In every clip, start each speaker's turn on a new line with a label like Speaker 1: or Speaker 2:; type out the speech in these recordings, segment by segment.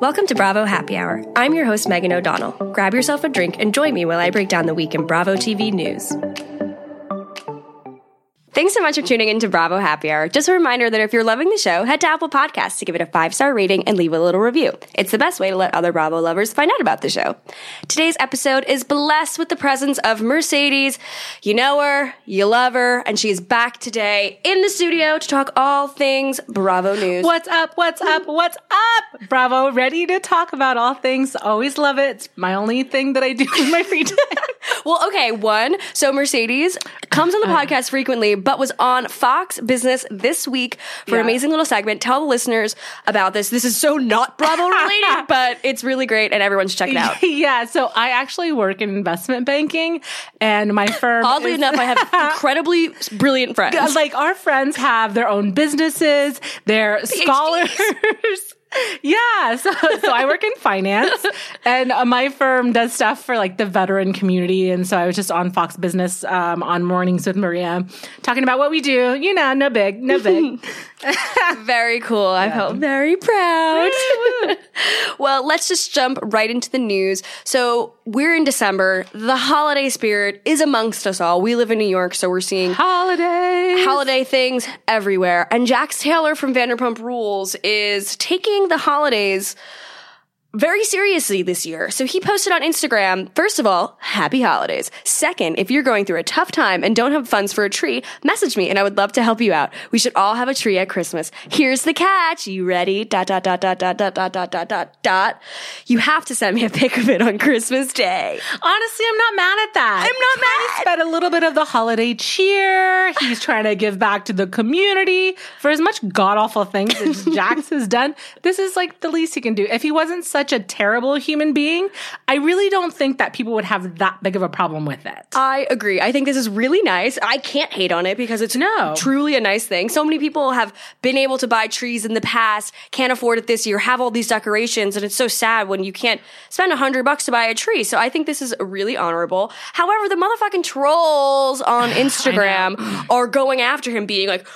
Speaker 1: Welcome to Bravo Happy Hour. I'm your host, Megan O'Donnell. Grab yourself a drink and join me while I break down the week in Bravo TV news. Thanks so much for tuning in to Bravo Happy Hour. Just a reminder that if you're loving the show, head to Apple Podcasts to give it a five star rating and leave a little review. It's the best way to let other Bravo lovers find out about the show. Today's episode is blessed with the presence of Mercedes. You know her, you love her, and she's back today in the studio to talk all things Bravo news.
Speaker 2: What's up? What's up? What's up? Bravo, ready to talk about all things. Always love it. It's my only thing that I do in my free time.
Speaker 1: Well, okay, one. So Mercedes comes on the uh. podcast frequently, but was on Fox Business this week for an
Speaker 2: Yeah.
Speaker 1: amazing little segment. Tell the listeners about this. This is so not Bravo related, but it's really great and everyone should check it out.
Speaker 2: yeah, so I actually work in investment banking, and my firm.
Speaker 1: Oddly
Speaker 2: is-
Speaker 1: enough, I have incredibly brilliant friends.
Speaker 2: like our friends have their own businesses, they're scholars. Yeah, so so I work in finance, and uh, my firm does stuff for like the veteran community, and so I was just on Fox Business um, on Mornings with Maria, talking about what we do. You know, no big, no big.
Speaker 1: Very cool. I felt very proud. well, let's just jump right into the news. So, we're in December. The holiday spirit is amongst us all. We live in New York, so we're seeing
Speaker 2: Holidays.
Speaker 1: holiday things everywhere. And Jax Taylor from Vanderpump Rules is taking the holidays very seriously this year. So he posted on Instagram, first of all, happy holidays. Second, if you're going through a tough time and don't have funds for a tree, message me and I would love to help you out. We should all have a tree at Christmas. Here's the catch. You ready? Dot, dot, dot, dot, dot, dot, dot, dot, dot, dot, dot. You have to send me a pic of it on Christmas Day.
Speaker 2: Honestly, I'm not mad at that.
Speaker 1: I'm not mad.
Speaker 2: He's got a little bit of the holiday cheer. He's trying to give back to the community for as much god awful things as Jax has done. This is like the least he can do. If he wasn't such a terrible human being, I really don't think that people would have that big of a problem with it.
Speaker 1: I agree. I think this is really nice. I can't hate on it because it's
Speaker 2: No.
Speaker 1: truly a nice thing. So many people have been able to buy trees in the past, can't afford it this year, have all these decorations, and it's so sad when you can't spend a hundred bucks to buy a tree. So I think this is really honorable. However, the motherfucking trolls on Instagram are going after him, being like,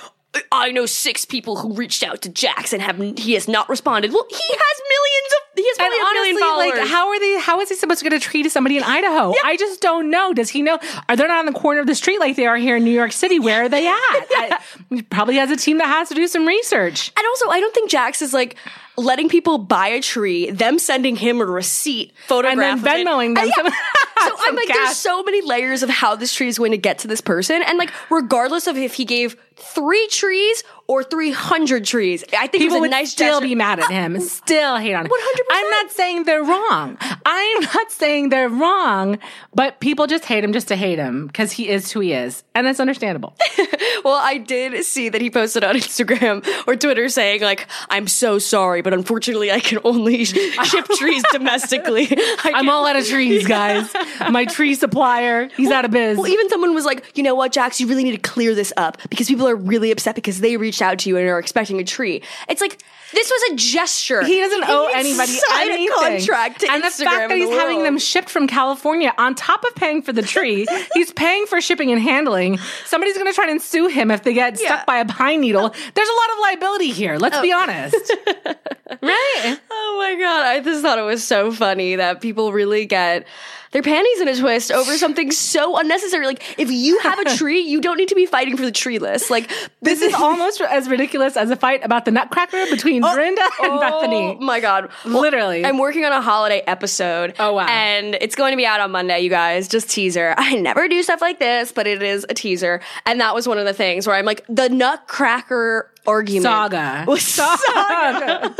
Speaker 1: I know six people who reached out to Jax and have he has not responded. Well, he has millions of he has probably a million
Speaker 2: honestly,
Speaker 1: followers.
Speaker 2: like, how are they? How is he supposed to get a tree to somebody in Idaho? I just don't know. Does he know? Are they not on the corner of the street like they are here in New York City? Where are they at? I, he probably has a team that has to do some research.
Speaker 1: And also, I don't think Jax is like letting people buy a tree, them sending him a receipt, photograph,
Speaker 2: And then. Venmoing them
Speaker 1: And yeah.
Speaker 2: some-
Speaker 1: so I'm like,
Speaker 2: cash.
Speaker 1: there's so many layers of how this tree is going to get to this person, and like, regardless of if he gave three trees or 300 trees, I think it
Speaker 2: People
Speaker 1: was a
Speaker 2: would
Speaker 1: nice
Speaker 2: still
Speaker 1: gesture.
Speaker 2: be mad at him, still hate on him.
Speaker 1: 100%.
Speaker 2: I'm not saying they're wrong. I'm not saying they're wrong, but people just hate him just to hate him because he is who he is, and that's understandable.
Speaker 1: Well, I did see that he posted on Instagram or Twitter saying like, "I'm so sorry, but unfortunately, I can only ship trees domestically."
Speaker 2: I'm all out of trees, guys. My tree supplier, he's out of biz.
Speaker 1: Well, even someone was like, you know what, Jax, you really need to clear this up because people people are really upset because they reached out to you and are expecting a tree. It's like this was a gesture.
Speaker 2: He doesn't owe anybody anything.
Speaker 1: a contract
Speaker 2: and the fact that he's
Speaker 1: the
Speaker 2: having them shipped from California on top of paying for the tree, he's paying for shipping and handling. Somebody's going to try and sue him if they get
Speaker 1: Yeah.
Speaker 2: stuck by a pine needle. There's a lot of liability here. Let's be oh. honest. right?
Speaker 1: Oh my god! I just thought it was so funny that people really get their panties in a twist over something so unnecessary. Like, if you have a tree, you don't need to be fighting for the tree list. Like,
Speaker 2: This is almost as ridiculous as a fight about the Nutcracker between oh, Dorinda and Bethenny.
Speaker 1: Oh
Speaker 2: Bethenny.
Speaker 1: my god! Well,
Speaker 2: Literally.
Speaker 1: I'm working on a holiday episode.
Speaker 2: Oh, wow.
Speaker 1: And it's going to be out on Monday, you guys. Just teaser. I never do stuff like this, but it is a teaser. And that was one of the things where I'm like, the Nutcracker argument
Speaker 2: Saga.
Speaker 1: was saga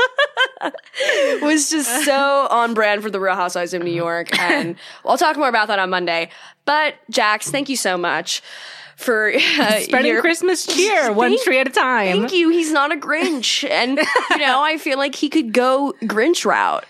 Speaker 1: was just so on brand for the Real Housewives of New York. And I'll talk more about that on Monday. But Jax, thank you so much for uh,
Speaker 2: Spreading
Speaker 1: your-
Speaker 2: Christmas cheer, one tree at a time.
Speaker 1: Thank you. He's not a Grinch. And, you know, I feel like he could go Grinch route.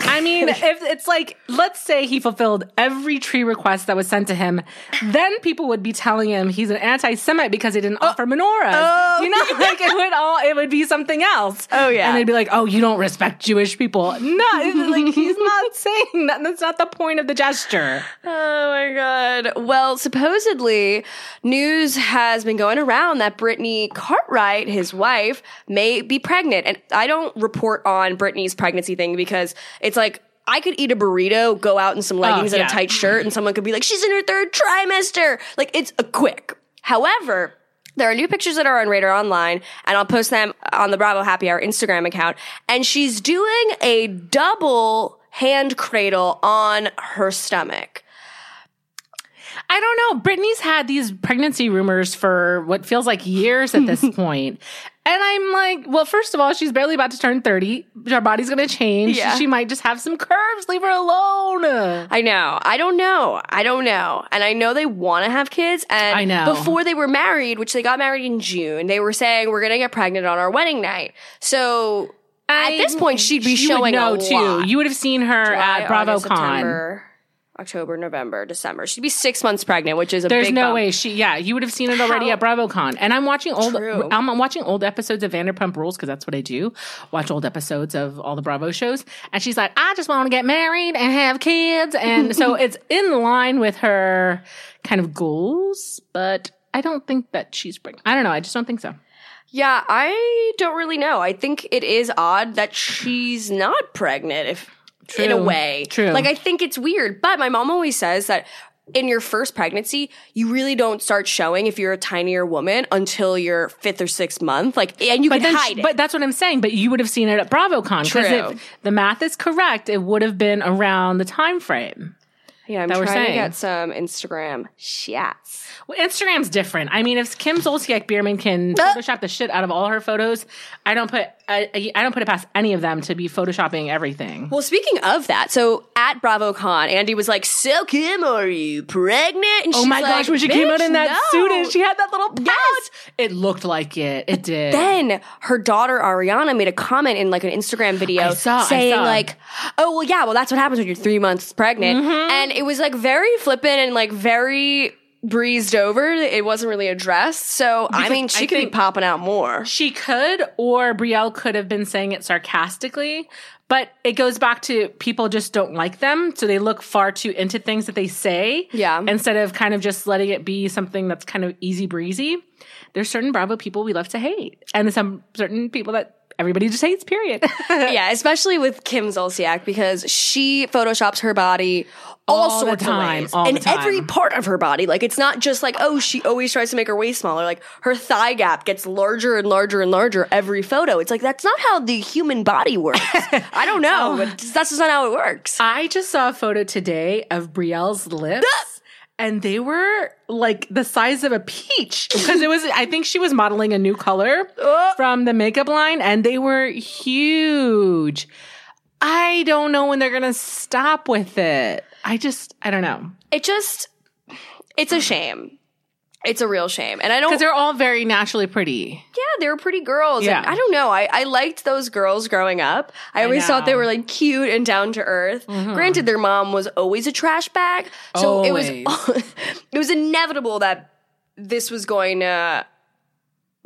Speaker 2: I mean, if it's like, let's say he fulfilled every tree request that was sent to him, then people would be telling him he's an anti-Semite because he didn't oh. offer menorahs.
Speaker 1: oh,
Speaker 2: you know, like it would all, it would be something else.
Speaker 1: Oh, yeah.
Speaker 2: and they'd be like, "Oh, you don't respect Jewish people." No, like he's not saying that. That's not the point of the gesture.
Speaker 1: Oh my God. Well, supposedly, news has been going around that Brittany Cartwright, his wife, may be pregnant. And I don't report on Brittany's pregnancy thing because it's like, I could eat a burrito, go out in some leggings oh, and
Speaker 2: yeah.
Speaker 1: a tight shirt, and someone could be like, she's in her third trimester. Like, it's a quick. However, there are new pictures that are on Radar Online, and I'll post them on the Bravo Happy Hour Instagram account. And she's doing a double hand cradle on her stomach.
Speaker 2: I don't know. Brittany's had these pregnancy rumors for what feels like years at this point. And I'm like, well, first of all, she's barely about to turn 30. Her body's going to change.
Speaker 1: Yeah.
Speaker 2: She might just have some curves. Leave her alone.
Speaker 1: I know. I don't know. I don't know. And I know they want to have kids. And
Speaker 2: I know.
Speaker 1: before they were married, which they got married in June, they were saying we're going to get pregnant on our wedding night. So at this point, she'd be
Speaker 2: you
Speaker 1: showing
Speaker 2: would know too.
Speaker 1: lot.
Speaker 2: You would have seen her
Speaker 1: July,
Speaker 2: at BravoCon.
Speaker 1: October, November, December. She'd be six months pregnant, which is a
Speaker 2: There's no
Speaker 1: bump.
Speaker 2: way she. Yeah, you would have seen it already
Speaker 1: How-
Speaker 2: at BravoCon. And I'm watching old.
Speaker 1: True.
Speaker 2: I'm watching old episodes of Vanderpump Rules because that's what I do. Watch old episodes of all the Bravo shows. And she's like, I just want to get married and have kids. And so it's in line with her kind of goals, but I don't think that she's pregnant. I don't know. I just don't think so.
Speaker 1: Yeah, I don't really know. I think it is odd that she's not pregnant if in a way.
Speaker 2: True.
Speaker 1: Like I think it's weird, but my mom always says that in your first pregnancy, you really don't start showing if you're a tinier woman until your fifth or sixth month. Like and you
Speaker 2: But
Speaker 1: can hide
Speaker 2: she-
Speaker 1: it.
Speaker 2: but that's what I'm saying. But you would have seen it at BravoCon because
Speaker 1: True.
Speaker 2: if the math is correct, it would have been around the time frame.
Speaker 1: yeah, I'm
Speaker 2: that
Speaker 1: trying to get some Instagram shots.
Speaker 2: Well, Instagram's different. I mean, if Kim Zolciak Biermann can
Speaker 1: Uh.
Speaker 2: Photoshop the shit out of all her photos, I don't put I, I don't put it past any of them to be photoshopping everything.
Speaker 1: Well, speaking of that, so at BravoCon, Andy was like, "So Kim, are you pregnant?" And
Speaker 2: Oh my
Speaker 1: like,
Speaker 2: gosh, when she came out in that
Speaker 1: no."
Speaker 2: suit and she had that little pouch,
Speaker 1: Yes.
Speaker 2: it looked like it. It did.
Speaker 1: then her daughter Ariana made a comment in like an Instagram video
Speaker 2: saw-
Speaker 1: saying like, "Oh well, yeah, well that's what happens when you're three months pregnant,"
Speaker 2: Mm-hmm.
Speaker 1: and it was like very flippant and like very breezed over. It wasn't really addressed. So I mean, she
Speaker 2: I
Speaker 1: could be popping out more.
Speaker 2: She could, or Brielle could have been saying it sarcastically, but it goes back to people just don't like them. So they look far too into things that they say.
Speaker 1: Yeah.
Speaker 2: Instead of kind of just letting it be something that's kind of easy breezy. There's certain Bravo people we love to hate, and some certain people that everybody just hates, period.
Speaker 1: yeah, especially with Kim Zolciak because she photoshops her body all,
Speaker 2: All the
Speaker 1: sorts
Speaker 2: time,
Speaker 1: of ways.
Speaker 2: all
Speaker 1: and
Speaker 2: the time.
Speaker 1: every part of her body. Like it's not just like, oh, she always tries to make her waist smaller. Like her thigh gap gets larger and larger and larger every photo. It's like that's not how the human body works. I don't know, oh. but that's just not how it works.
Speaker 2: I just saw a photo today of Brielle's lips. And they were like the size of a peach because it was, I think she was modeling a new color oh. from the makeup line and they were huge. I don't know when they're to stop with it. I just, I don't know.
Speaker 1: It just it's a shame. It's a real shame. And I don't
Speaker 2: Because they're all very naturally pretty.
Speaker 1: Yeah, they were pretty girls.
Speaker 2: Yeah.
Speaker 1: And I don't know. I, I liked those girls growing up. I always thought they were like cute and down to earth. Mm-hmm. Granted, their mom was always a trash bag. So it was it was inevitable that this was going to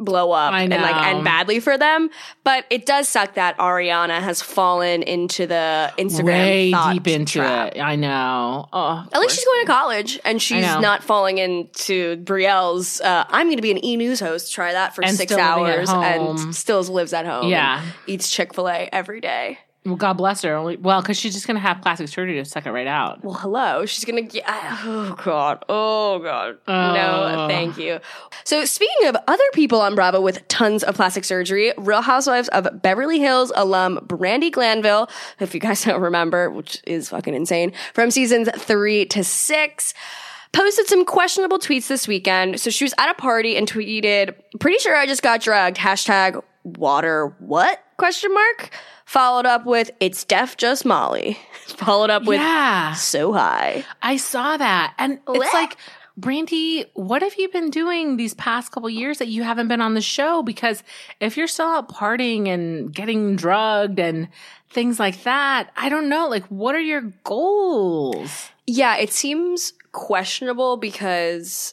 Speaker 1: blow up and like end badly for them. But it does suck that Ariana has fallen into the Instagram
Speaker 2: Way deep into
Speaker 1: trap.
Speaker 2: it. I know. Oh,
Speaker 1: At least she's going to college and she's not falling into Brielle's. Uh, I'm going to be an e news host. Try that for
Speaker 2: And
Speaker 1: six
Speaker 2: still living at
Speaker 1: hours and still lives at home.
Speaker 2: Yeah.
Speaker 1: eats Chick fil A every day.
Speaker 2: Well, God bless her. Only, well, because she's just gonna have plastic surgery to suck it right out.
Speaker 1: Well, hello. She's gonna get. Ah, oh god. Oh god. No, oh. thank you. So speaking of other people on Bravo with tons of plastic surgery, Real Housewives of Beverly Hills alum Brandi Glanville, if you guys don't remember, which is fucking insane, from seasons three to six. Posted some questionable tweets this weekend. So she was at a party and tweeted, pretty sure I just got drugged. Hashtag water what? Question mark. Followed up with, it's def just Molly. Followed up with,
Speaker 2: yeah,
Speaker 1: so high.
Speaker 2: I saw that, and it's
Speaker 1: Blech.
Speaker 2: like. Brandi, what have you been doing these past couple years that you haven't been on the show? Because if you're still out partying and getting drugged and things like that, I don't know. Like, what are your goals?
Speaker 1: Yeah, it seems questionable because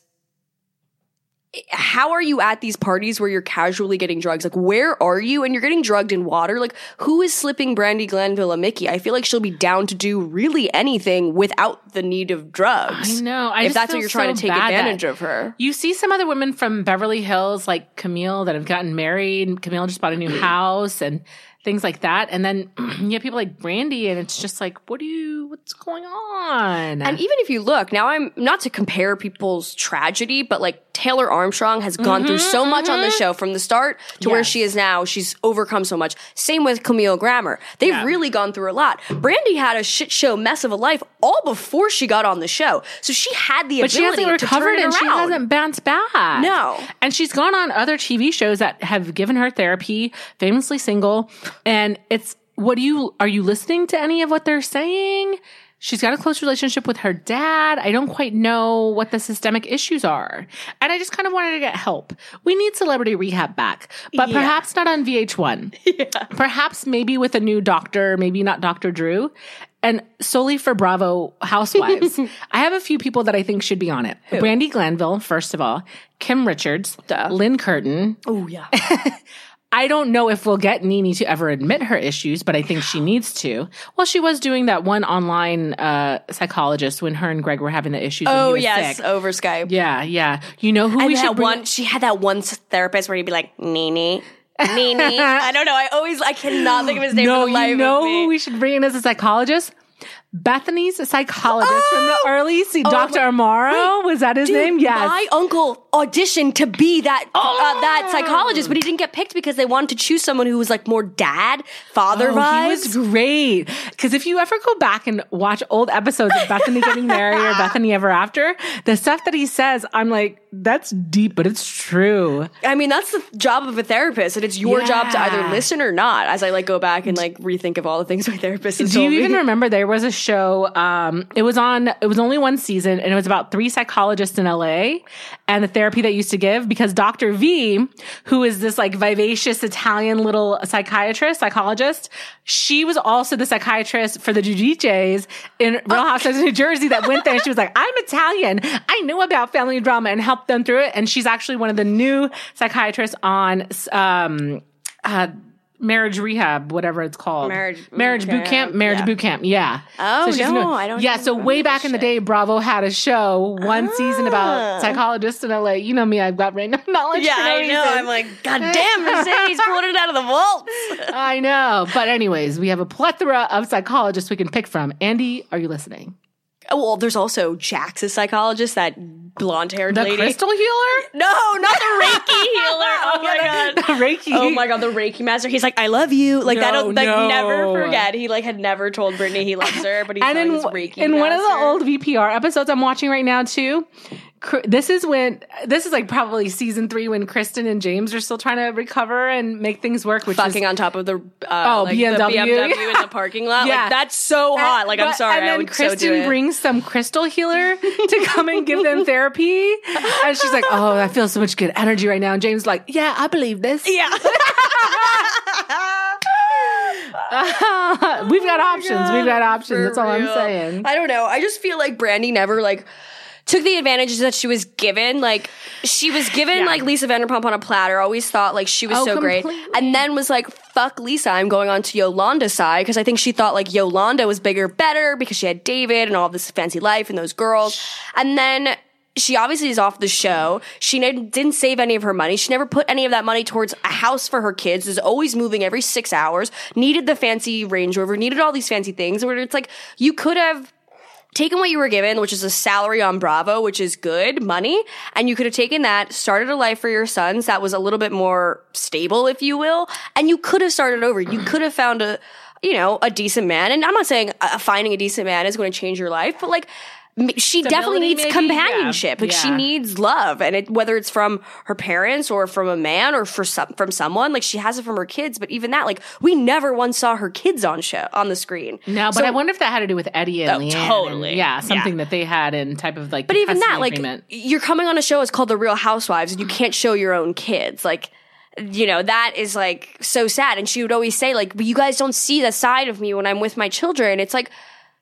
Speaker 1: how are you at these parties where you're casually getting drugs? Like, where are you? And you're getting drugged in water. Like, who is slipping Brandi Glanville a Mickey? I feel like she'll be down to do really anything without the need of drugs.
Speaker 2: I know. I
Speaker 1: if
Speaker 2: just
Speaker 1: that's what you're trying
Speaker 2: so
Speaker 1: to take advantage of her.
Speaker 2: You see some other women from Beverly Hills, like Camille, that have gotten married. Camille just bought a new house and things like that. And then you have people like Brandi, and it's just like, what do you, what's going on?
Speaker 1: And even if you look, now I'm not to compare people's tragedy, but like Taylor Armstrong has gone through so much on the show from the start to where
Speaker 2: Mm-hmm,
Speaker 1: she is now. She's overcome so much. Same with Camille Grammer. They've
Speaker 2: Yeah.
Speaker 1: really gone through a lot. Brandi had a shit show mess of a life all before she got on the show. So she had the
Speaker 2: but she
Speaker 1: ability
Speaker 2: hasn't
Speaker 1: to
Speaker 2: recovered and she hasn't bounced back.
Speaker 1: No.
Speaker 2: And she's gone on other TV shows that have given her therapy, famously single. And it's, what do you, are you listening to any of what they're saying? She's got a close relationship with her dad. I don't quite know what the systemic issues are. And I just kind of wanted to get help. We need celebrity rehab back, but perhaps not on VH1. Yeah. Perhaps maybe with a new doctor, maybe not Dr. Drew. And solely for Bravo Housewives. I have a few people that I think should be on it. Brandi Glanville, first of all, Kim Richards,
Speaker 1: Duh.
Speaker 2: Lynne Curtin.
Speaker 1: Oh yeah.
Speaker 2: I don't know if we'll get Nene to ever admit her issues, but I think she needs to. Well, she was doing that one online uh, psychologist when her and Greg were having the issues.
Speaker 1: Oh yes,
Speaker 2: sick.
Speaker 1: over Skype.
Speaker 2: Yeah, yeah. You know who
Speaker 1: And
Speaker 2: we should bring-
Speaker 1: one, she had that one therapist where he'd be like, Nene, Nene. I don't know. I always, I cannot think of his name
Speaker 2: No,
Speaker 1: for the life
Speaker 2: you know who we should bring in as a psychologist? Bethenny's psychologist from the early see, Dr. Amaro. was that his
Speaker 1: Dude,
Speaker 2: name? Yes.
Speaker 1: My uncle auditioned to be that uh, that
Speaker 2: Oh.
Speaker 1: psychologist, but he didn't get picked because they wanted to choose someone who was like more dad, father
Speaker 2: Oh,
Speaker 1: vibes.
Speaker 2: he was great. Because if you ever go back and watch old episodes of Bethenny getting married or Bethenny ever after, the stuff that he says, I'm like, that's deep, but it's true.
Speaker 1: I mean, that's the job of a therapist, and it's your job to either listen or not. As I like go back and like rethink of all the things my therapist has
Speaker 2: Do you
Speaker 1: me.
Speaker 2: even remember there was a show? Um, it was on. It was only one season, and it was about three psychologists in LA and the therapy they used to give. Because Dr. V, who is this like vivacious Italian little psychiatrist, psychologist, she was also the psychiatrist for the DJs in Real Housewives of New Jersey that went there. and She was like, "I'm Italian. I knew about family drama and helped them through it." And she's actually one of the new psychiatrists on. Um, uh, marriage rehab, whatever it's called.
Speaker 1: Marriage
Speaker 2: marriage
Speaker 1: boot
Speaker 2: boot camp, marriage
Speaker 1: yeah.
Speaker 2: boot camp. Yeah.
Speaker 1: Oh,
Speaker 2: she's
Speaker 1: no. I don't
Speaker 2: Yeah. So way back in the
Speaker 1: shit.
Speaker 2: day, Bravo had a show, one season about psychologists in LA. You know me, I've got random knowledge.
Speaker 1: Yeah, I know. I'm like, God damn, Mercedes pulling it out of the vaults.
Speaker 2: I know. But anyways, we have a plethora of psychologists we can pick from. Andy, are you listening?
Speaker 1: Well, there's also Jax, a psychologist, that blonde haired
Speaker 2: The
Speaker 1: lady.
Speaker 2: crystal healer?
Speaker 1: No, not the Reiki healer. Oh my god.
Speaker 2: The Reiki.
Speaker 1: Oh my god, the Reiki master. He's like, I love you. Like that.
Speaker 2: No,
Speaker 1: Like
Speaker 2: no.
Speaker 1: never forget. He like had never told Brittany he loves her, but he's
Speaker 2: and in,
Speaker 1: Reiki.
Speaker 2: in one of the old VPR episodes I'm watching right now too, this is when this is like probably season three when Kristen and James are still trying to recover and make things work. Which
Speaker 1: fucking
Speaker 2: is,
Speaker 1: on top of the uh,
Speaker 2: Oh,
Speaker 1: like
Speaker 2: BMW.
Speaker 1: the BMW in the parking lot.
Speaker 2: Yeah.
Speaker 1: Like that's so hot. Like I'm sorry,
Speaker 2: And then Kristen
Speaker 1: so
Speaker 2: brings some crystal healer to come and give them therapy, and she's like, "Oh, I feel so much good energy right now." And James is like, "Yeah, I believe this.
Speaker 1: yeah.
Speaker 2: We've got options. We've got options. That's all I'm saying."
Speaker 1: I don't know. I just feel like Brandi never like took the advantages that she was given. Like she was given
Speaker 2: Yeah.
Speaker 1: like Lisa Vanderpump on a platter. Always thought like she was
Speaker 2: Oh,
Speaker 1: so great, and then was like, "Fuck Lisa, I'm going on to Yolanda's side" because I think she thought like Yolanda was bigger, better because she had David and all this fancy life and those girls, and then. She obviously is off the show. She didn't save any of her money. She never put any of that money towards a house for her kids. Was always moving every six hours. Needed the fancy Range Rover. Needed all these fancy things. Where it's like you could have taken what you were given, which is a salary on Bravo, which is good money, and you could have taken that, started a life for your sons that was a little bit more stable, if you will, and you could have started over. You could have found a, you know, a decent man. And I'm not saying uh, finding a decent man is going to change your life, but like. She definitely needs
Speaker 2: maybe?
Speaker 1: companionship.
Speaker 2: Yeah.
Speaker 1: Like she needs love, and it, whether it's from her parents or from a man or for some, from someone, like she has it from her kids. But even that, like we never once saw her kids on show on the screen.
Speaker 2: No, but
Speaker 1: So-
Speaker 2: I wonder if that had to do with Eddie and
Speaker 1: Oh,
Speaker 2: LeAnn. and-
Speaker 1: totally.
Speaker 2: yeah, something
Speaker 1: Yeah.
Speaker 2: that they had in type of like.
Speaker 1: But even that, like,
Speaker 2: agreement.
Speaker 1: you're coming on a show. It's called The Real Housewives, and you can't show your own kids. Like, you know, that is like so sad. And she would always say, like, but you guys don't see the side of me when I'm with my children. It's like,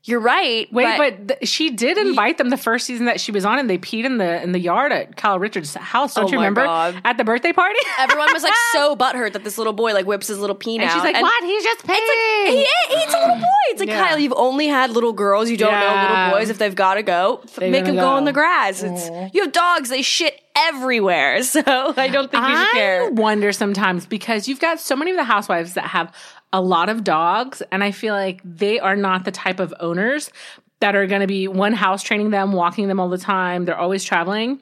Speaker 1: you're right.
Speaker 2: Wait, but, th- she did invite them the first season that she was on, and they peed in the in the yard at Kyle Richards' house. Don't
Speaker 1: Oh
Speaker 2: you remember
Speaker 1: God.
Speaker 2: at the birthday party?
Speaker 1: everyone was like so butthurt that this little boy like whips his little peen
Speaker 2: and
Speaker 1: out.
Speaker 2: she's like, "What? He's just peeing."
Speaker 1: It's like, he, he's a little boy. It's like,
Speaker 2: Yeah.
Speaker 1: Kyle, you've only had little girls. You don't know little boys if they've got to go. Make them go
Speaker 2: go.
Speaker 1: in the grass. It's, you have dogs. They shit everywhere. So I don't think you should
Speaker 2: I
Speaker 1: care.
Speaker 2: wonder sometimes because you've got so many of the housewives that have a lot of dogs, and I feel like they are not the type of owners that are going to be one house training them, walking them all the time. They're always traveling.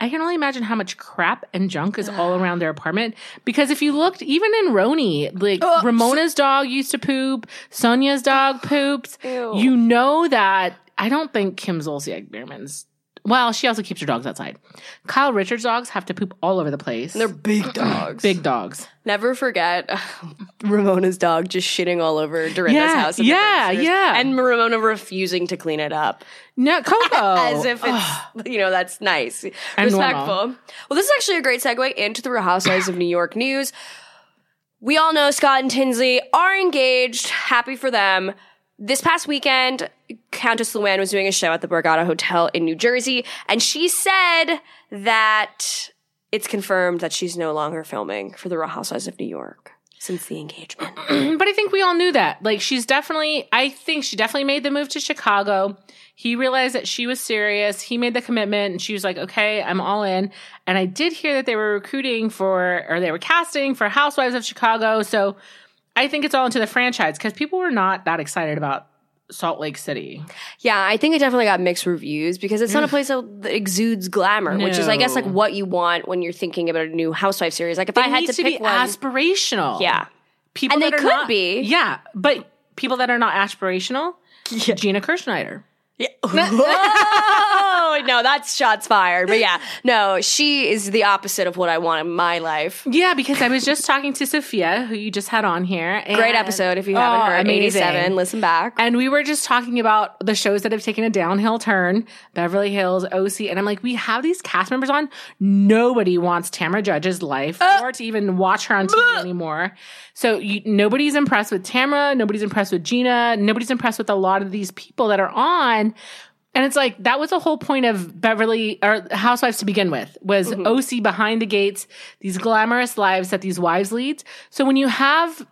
Speaker 2: I can only imagine how much crap and junk is all around their apartment. Because if you looked, even in RHONY, like
Speaker 1: Oh,
Speaker 2: Ramona's dog used to poop, Sonja's dog poops. You know that I don't think Kim Zolciak Biermann's. Well, she also keeps her dogs outside. Kyle Richards' dogs have to poop all over the place.
Speaker 1: They're big dogs.
Speaker 2: Big dogs.
Speaker 1: Never forget Ramona's dog just shitting all over Dorinda's
Speaker 2: Yeah,
Speaker 1: house. in the
Speaker 2: yeah,
Speaker 1: first
Speaker 2: yeah.
Speaker 1: And Ramona refusing to clean it up.
Speaker 2: No, Coco.
Speaker 1: As if it's, you know, that's nice.
Speaker 2: And
Speaker 1: Respectful.
Speaker 2: normal.
Speaker 1: Well, this is actually a great segue into the Real Housewives of New York news. We all know Scott and Tinsley are engaged. Happy for them. This past weekend, Countess Luann was doing a show at the Borgata Hotel in New Jersey, and she said that it's confirmed that she's no longer filming for the Real Housewives of New York since the engagement.
Speaker 2: but I think we all knew that. Like, she's definitely, I think she definitely made the move to Chicago. He realized that she was serious. He made the commitment and she was like, okay, I'm all in. And I did hear that they were recruiting for, or they were casting for Housewives of Chicago. So I think it's all into the franchise because people were not that excited about Salt Lake City.
Speaker 1: Yeah, I think it definitely got mixed reviews because it's not a place that exudes glamour, which is, I guess, like what you want when you're thinking about a new housewife series. Like if I had to
Speaker 2: to
Speaker 1: pick
Speaker 2: be
Speaker 1: one,
Speaker 2: aspirational.
Speaker 1: yeah,
Speaker 2: People
Speaker 1: And they could
Speaker 2: not-
Speaker 1: be.
Speaker 2: Yeah. But people that are not aspirational, Gina Kirschenheiter.
Speaker 1: oh no, that's shots fired. But yeah, no, she is the opposite of what I want in my life.
Speaker 2: Yeah, because I was just talking to Sophia, who you just had on here.
Speaker 1: Great episode if you haven't
Speaker 2: Oh,
Speaker 1: heard.
Speaker 2: amazing.
Speaker 1: Eighty-seven. Listen back.
Speaker 2: And we were just talking about the shows that have taken a downhill turn, Beverly Hills, OC, and I'm like, we have these cast members on. Nobody wants Tamra Judge's life
Speaker 1: Uh,
Speaker 2: or to even watch her on TV anymore. So you, nobody's impressed with Tamra. Nobody's impressed with Gina. Nobody's impressed with a lot of these people that are on. And it's like that was the whole point of Beverly or Housewives to begin with was
Speaker 1: Mm-hmm.
Speaker 2: OC behind the gates, these glamorous lives that these wives lead. So when you have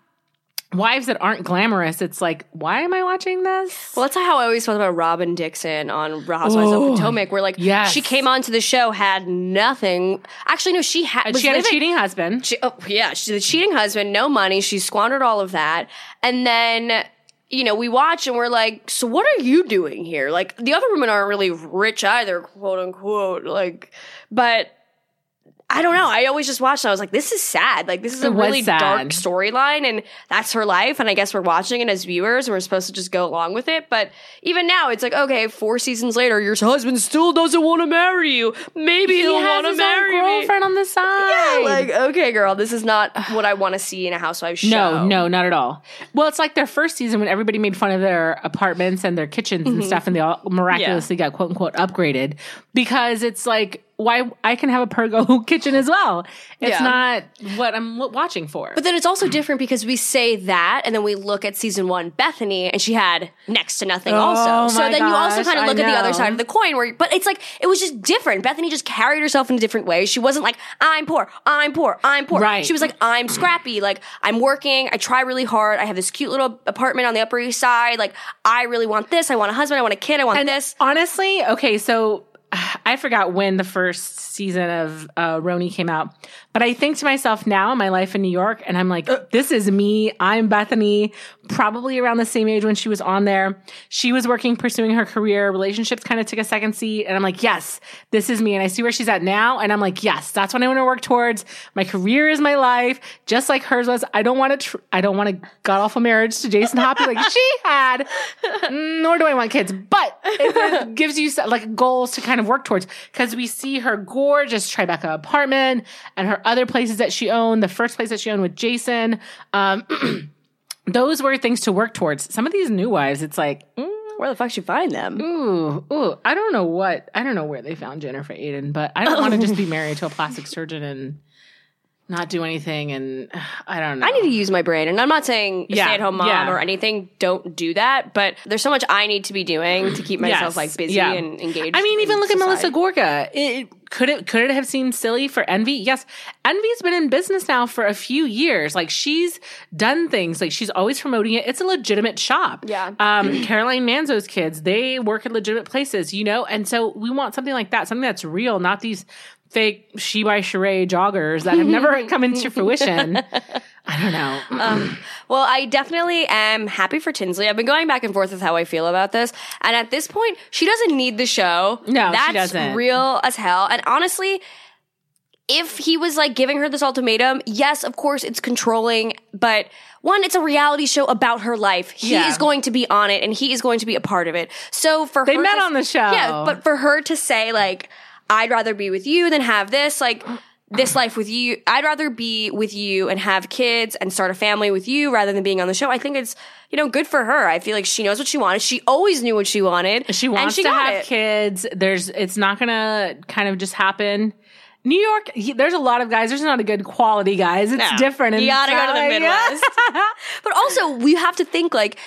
Speaker 2: wives that aren't glamorous, it's like, why am I watching this?
Speaker 1: Well, that's how I always felt about Robyn Dixon on Housewives of Potomac, where like
Speaker 2: yes.
Speaker 1: she came onto the show had nothing. Actually, no, she had.
Speaker 2: She had a cheating husband.
Speaker 1: She, oh, yeah, she's a cheating husband, no money. She squandered all of that. And then, you know, we watch and we're like, so what are you doing here? Like, the other women aren't really rich either, quote unquote. Like, but I don't know. I always just watched and I was like, this is sad. Like, this is a really
Speaker 2: sad.
Speaker 1: dark storyline and that's her life. And I guess we're watching it as viewers and we're supposed to just go along with it. But even now, it's like, okay, four seasons later, your husband still doesn't want to marry you. Maybe
Speaker 2: He
Speaker 1: he'll want to
Speaker 2: his own
Speaker 1: marry me.
Speaker 2: girlfriend on the side.
Speaker 1: Yeah, like okay, girl, this is not what I want to see in a housewife show.
Speaker 2: No, no, not at all. Well, it's like their first season when everybody made fun of their apartments and their kitchens
Speaker 1: Mm-hmm.
Speaker 2: and stuff, and they all miraculously got quote unquote upgraded because it's like why I can have a Pergo kitchen as well. It's
Speaker 1: Yeah.
Speaker 2: not what I'm watching for.
Speaker 1: But then it's also different because we say that, and then we look at season one, Bethenny, and she had next to nothing.
Speaker 2: Oh,
Speaker 1: also, so then you also kind of look at the other side of the coin, where but it's like it was just different. Bethenny just carried herself in a different way. She wasn't like I'm poor, I'm poor, I'm poor.
Speaker 2: Right.
Speaker 1: She was like I'm scrappy. Like I'm working. I try really hard. I have this cute little apartment on the Upper East Side. Like I really want this. I want a husband. I want a kid. I want
Speaker 2: And
Speaker 1: this.
Speaker 2: honestly, okay, so I forgot when the first season of uh, RHONY came out, but I think to myself now, in my life in New York, and I'm like, this is me. I'm Bethenny, probably around the same age when she was on there. She was working, pursuing her career. Relationships kind of took a second seat, and I'm like, yes, this is me. And I see where she's at now, and I'm like, yes, that's what I want to work towards. My career is my life, just like hers was. I don't want to. Tr- I don't want a god awful marriage to Jason Hoppy like she had nor do I want kids, but it gives you like goals to kind of work towards because we see her gorgeous Tribeca apartment and her other places that she owned, the first place that she owned with Jason. Um, those were things to work towards. Some of these new wives, it's like, mm,
Speaker 1: Where the fuck should you find them?
Speaker 2: ooh, ooh, I don't know what, I don't know where they found Jennifer Aydin, but I don't want to just be married to a plastic surgeon and not do anything. And I don't know.
Speaker 1: I need to use my brain. And I'm not saying
Speaker 2: Yeah,
Speaker 1: stay at home mom
Speaker 2: yeah.
Speaker 1: or anything. Don't do that. But there's so much I need to be doing to keep myself
Speaker 2: Yes,
Speaker 1: like busy
Speaker 2: yeah.
Speaker 1: and engaged.
Speaker 2: I mean, even look at Melissa
Speaker 1: society.
Speaker 2: Gorga. It, could it could it have seemed silly for Envy? Yes, Envy's been in business now for a few years. Like she's done things. Like she's always promoting it. It's a legitimate shop.
Speaker 1: Yeah.
Speaker 2: Um, Caroline Manzo's kids, they work at legitimate places, you know. And so we want something like that, something that's real, not these fake she by Sheree joggers that have never come into fruition. I don't know.
Speaker 1: Um, well, I definitely am happy for Tinsley. I've been going back and forth with how I feel about this. And at this point, she doesn't need the show.
Speaker 2: No, she
Speaker 1: That's
Speaker 2: doesn't.
Speaker 1: real as hell. And honestly, if he was like giving her this ultimatum, yes, of course it's controlling, but one, it's a reality show about her life. He
Speaker 2: Yeah.
Speaker 1: is going to be on it and he is going to be a part of it. So for
Speaker 2: They
Speaker 1: her
Speaker 2: met
Speaker 1: to-
Speaker 2: on the show.
Speaker 1: Yeah, but for her to say like, I'd rather be with you than have this, like, this life with you. I'd rather be with you and have kids and start a family with you rather than being on the show. I think it's, you know, good for her. I feel like she knows what she wanted. She always knew what she wanted.
Speaker 2: She wants
Speaker 1: she
Speaker 2: to have
Speaker 1: it.
Speaker 2: kids. There's, it's not gonna kind of just happen. New York, he- there's a lot of guys. There's not a good quality guys. It's
Speaker 1: No.
Speaker 2: different.
Speaker 1: You gotta go to the Midwest. But also, we have to think like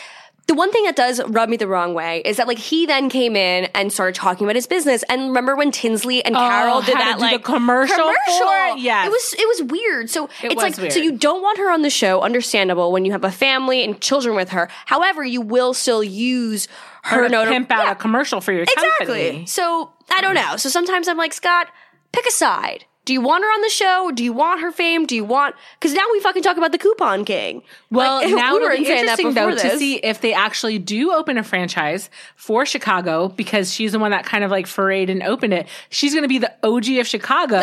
Speaker 1: the one thing that does rub me the wrong way is that like he then came in and started talking about his business. And remember when Tinsley and oh, Carol did
Speaker 2: Oh, had
Speaker 1: that like
Speaker 2: the commercial for it?
Speaker 1: Was it was weird. So
Speaker 2: It
Speaker 1: it's
Speaker 2: was
Speaker 1: like
Speaker 2: weird.
Speaker 1: so you don't want her on the show. Understandable when you have a family and children with her. However, you will still use her,
Speaker 2: Her to pimp out
Speaker 1: Yeah.
Speaker 2: a commercial for your
Speaker 1: Exactly.
Speaker 2: company.
Speaker 1: So I don't mm. know. So sometimes I'm like, Scott, pick a side. Do you want her on the show? Do you want her fame? Do you want? Because now we fucking talk about the coupon king.
Speaker 2: Well,
Speaker 1: Like,
Speaker 2: now
Speaker 1: we
Speaker 2: it'll be interesting though
Speaker 1: before
Speaker 2: to see if they actually do open a franchise for Chicago because she's the one that kind of like forayed and opened it. She's going to be the OG of Chicago.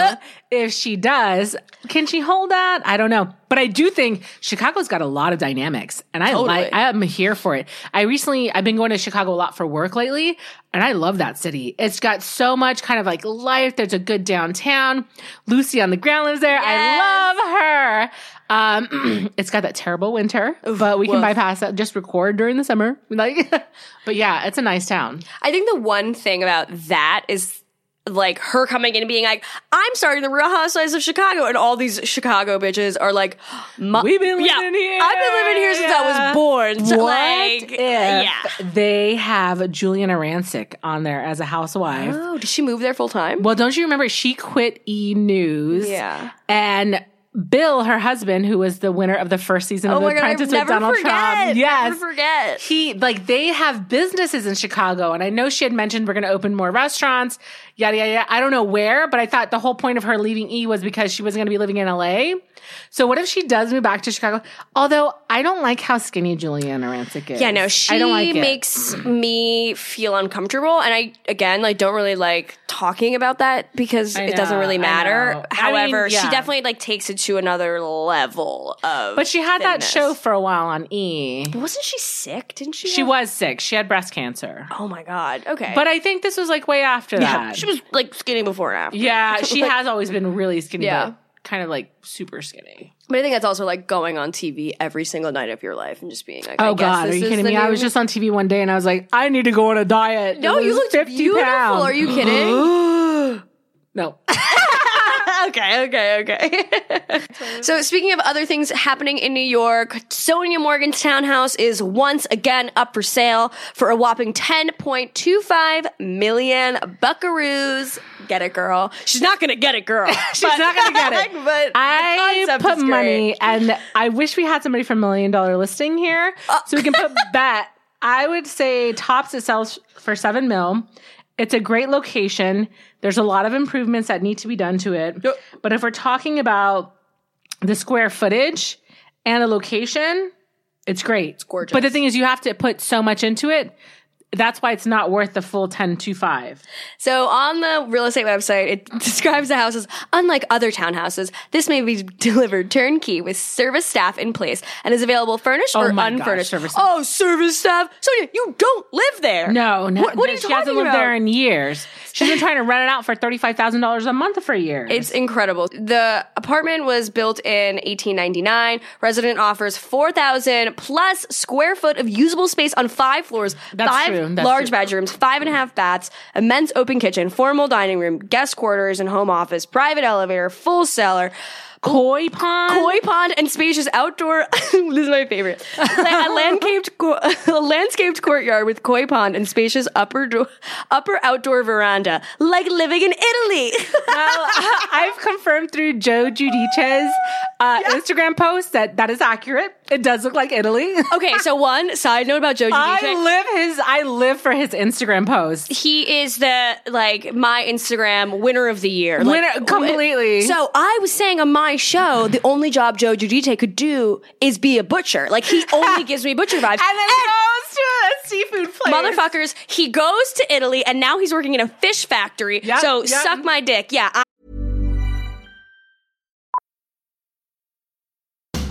Speaker 2: If she does, can she hold that? I don't know, but I do think Chicago's got a lot of dynamics, and I
Speaker 1: Totally.
Speaker 2: like. I am here for it. I recently I've been going to Chicago a lot for work lately, and I love that city. It's got so much kind of like life. There's a good downtown. Lucy on the ground lives there. I love her. Um, it's got that terrible winter, but we can
Speaker 1: woof.
Speaker 2: bypass that. Just record during the summer, like. but yeah, it's a nice town.
Speaker 1: I think the one thing about that is like her coming in and being like, "I'm starting the Real Housewives of Chicago," and all these Chicago bitches are like,
Speaker 2: We've been
Speaker 1: yeah,
Speaker 2: living here.
Speaker 1: I've been living here since I was born." So,
Speaker 2: what
Speaker 1: like,
Speaker 2: if
Speaker 1: yeah.
Speaker 2: they have Giuliana Rancic on there as a housewife?
Speaker 1: Oh, did she move there full time?
Speaker 2: Well, don't you remember she quit E News?
Speaker 1: Yeah.
Speaker 2: And Bill, her husband, who was the winner of the first season
Speaker 1: Oh
Speaker 2: of The
Speaker 1: god,
Speaker 2: Apprentice with Donald
Speaker 1: forget.
Speaker 2: Trump. Yes.
Speaker 1: never forget.
Speaker 2: He like they have businesses in Chicago, and I know she had mentioned we're going to open more restaurants, yada yada. yada. I don't know where, but I thought the whole point of her leaving E was because she wasn't going to be living in LA. So what if she does move back to Chicago? Although I don't like how skinny Giuliana Rancic is.
Speaker 1: Yeah, no, she
Speaker 2: I don't like it.
Speaker 1: makes me feel uncomfortable, and I again like don't really like talking about that because
Speaker 2: I
Speaker 1: it doesn't really matter.
Speaker 2: know. I
Speaker 1: However,
Speaker 2: mean,
Speaker 1: she definitely like takes it to another level of.
Speaker 2: But she had that show for a while on E.
Speaker 1: Wasn't she sick? Didn't she?
Speaker 2: She
Speaker 1: have-
Speaker 2: was sick. She had breast cancer.
Speaker 1: Oh my god. Okay.
Speaker 2: But I think this was like way after
Speaker 1: yeah,
Speaker 2: that.
Speaker 1: she was like skinny before and after.
Speaker 2: yeah, she has always been really skinny,
Speaker 1: Yeah.
Speaker 2: but kind of like super skinny.
Speaker 1: But I think that's also like going on TV every single night of your life and just being like, oh, I
Speaker 2: Oh God, are you kidding me? I was just on TV one day and I was like, I need to go on a diet.
Speaker 1: No, you
Speaker 2: was
Speaker 1: looked beautiful. Are you kidding?
Speaker 2: No.
Speaker 1: okay, okay, okay. so speaking of other things happening in New York, Sonja Morgan's townhouse is once again up for sale for a whopping 10.25 million buckaroos. Get it, girl. She's not gonna get it, girl.
Speaker 2: She's not gonna get it.
Speaker 1: but
Speaker 2: I put money, and I wish we had somebody from Million Dollar Listing here, uh. so we can put bet. I would say tops it sells for seven mil. It's a great location. There's a lot of improvements that need to be done to it. But if we're talking about the square footage and the location, it's great. It's
Speaker 1: gorgeous.
Speaker 2: But the thing is, you have to put so much into it. That's why it's not worth the full 10 to 5.
Speaker 1: So on the real estate website, it describes the house as unlike other townhouses. This may be delivered turnkey with service staff in place and is available furnished oh or
Speaker 2: Oh my gosh,
Speaker 1: unfurnished.
Speaker 2: service staff.
Speaker 1: oh, service staff! Sonja, you don't live there.
Speaker 2: No, no.
Speaker 1: What, what are you
Speaker 2: she
Speaker 1: talking
Speaker 2: hasn't lived
Speaker 1: about?
Speaker 2: there in years. She's been trying to rent it out for $35,000 a month for years.
Speaker 1: It's incredible. The apartment was built in 1899. Resident offers 4,000 plus square foot of usable space on five floors,
Speaker 2: That's
Speaker 1: five
Speaker 2: true. That's
Speaker 1: large
Speaker 2: true.
Speaker 1: bedrooms, five and a half baths, immense open kitchen, formal dining room, guest quarters and home office, private elevator, full cellar.
Speaker 2: koi pond.
Speaker 1: Koi pond and spacious outdoor. this is my favorite. A landscaped, a landscaped courtyard with koi pond and spacious upper do- upper outdoor veranda, like living in Italy.
Speaker 2: Well, I've confirmed through Joe Giudice's uh, Instagram post that that is accurate. It does look like Italy.
Speaker 1: okay, so one side note about Joe
Speaker 2: I live his. I live for his Instagram post.
Speaker 1: he is the like my Instagram winner of the year. Like,
Speaker 2: Winner- completely.
Speaker 1: So I was saying on my show, the only job Joe Giudice could do is be a butcher. Like he only gives me butcher vibes.
Speaker 2: And then he goes to a seafood place.
Speaker 1: Motherfuckers, he goes to Italy and now he's working in a fish factory.
Speaker 2: Yep,
Speaker 1: so
Speaker 2: yep.
Speaker 1: suck my dick. Yeah,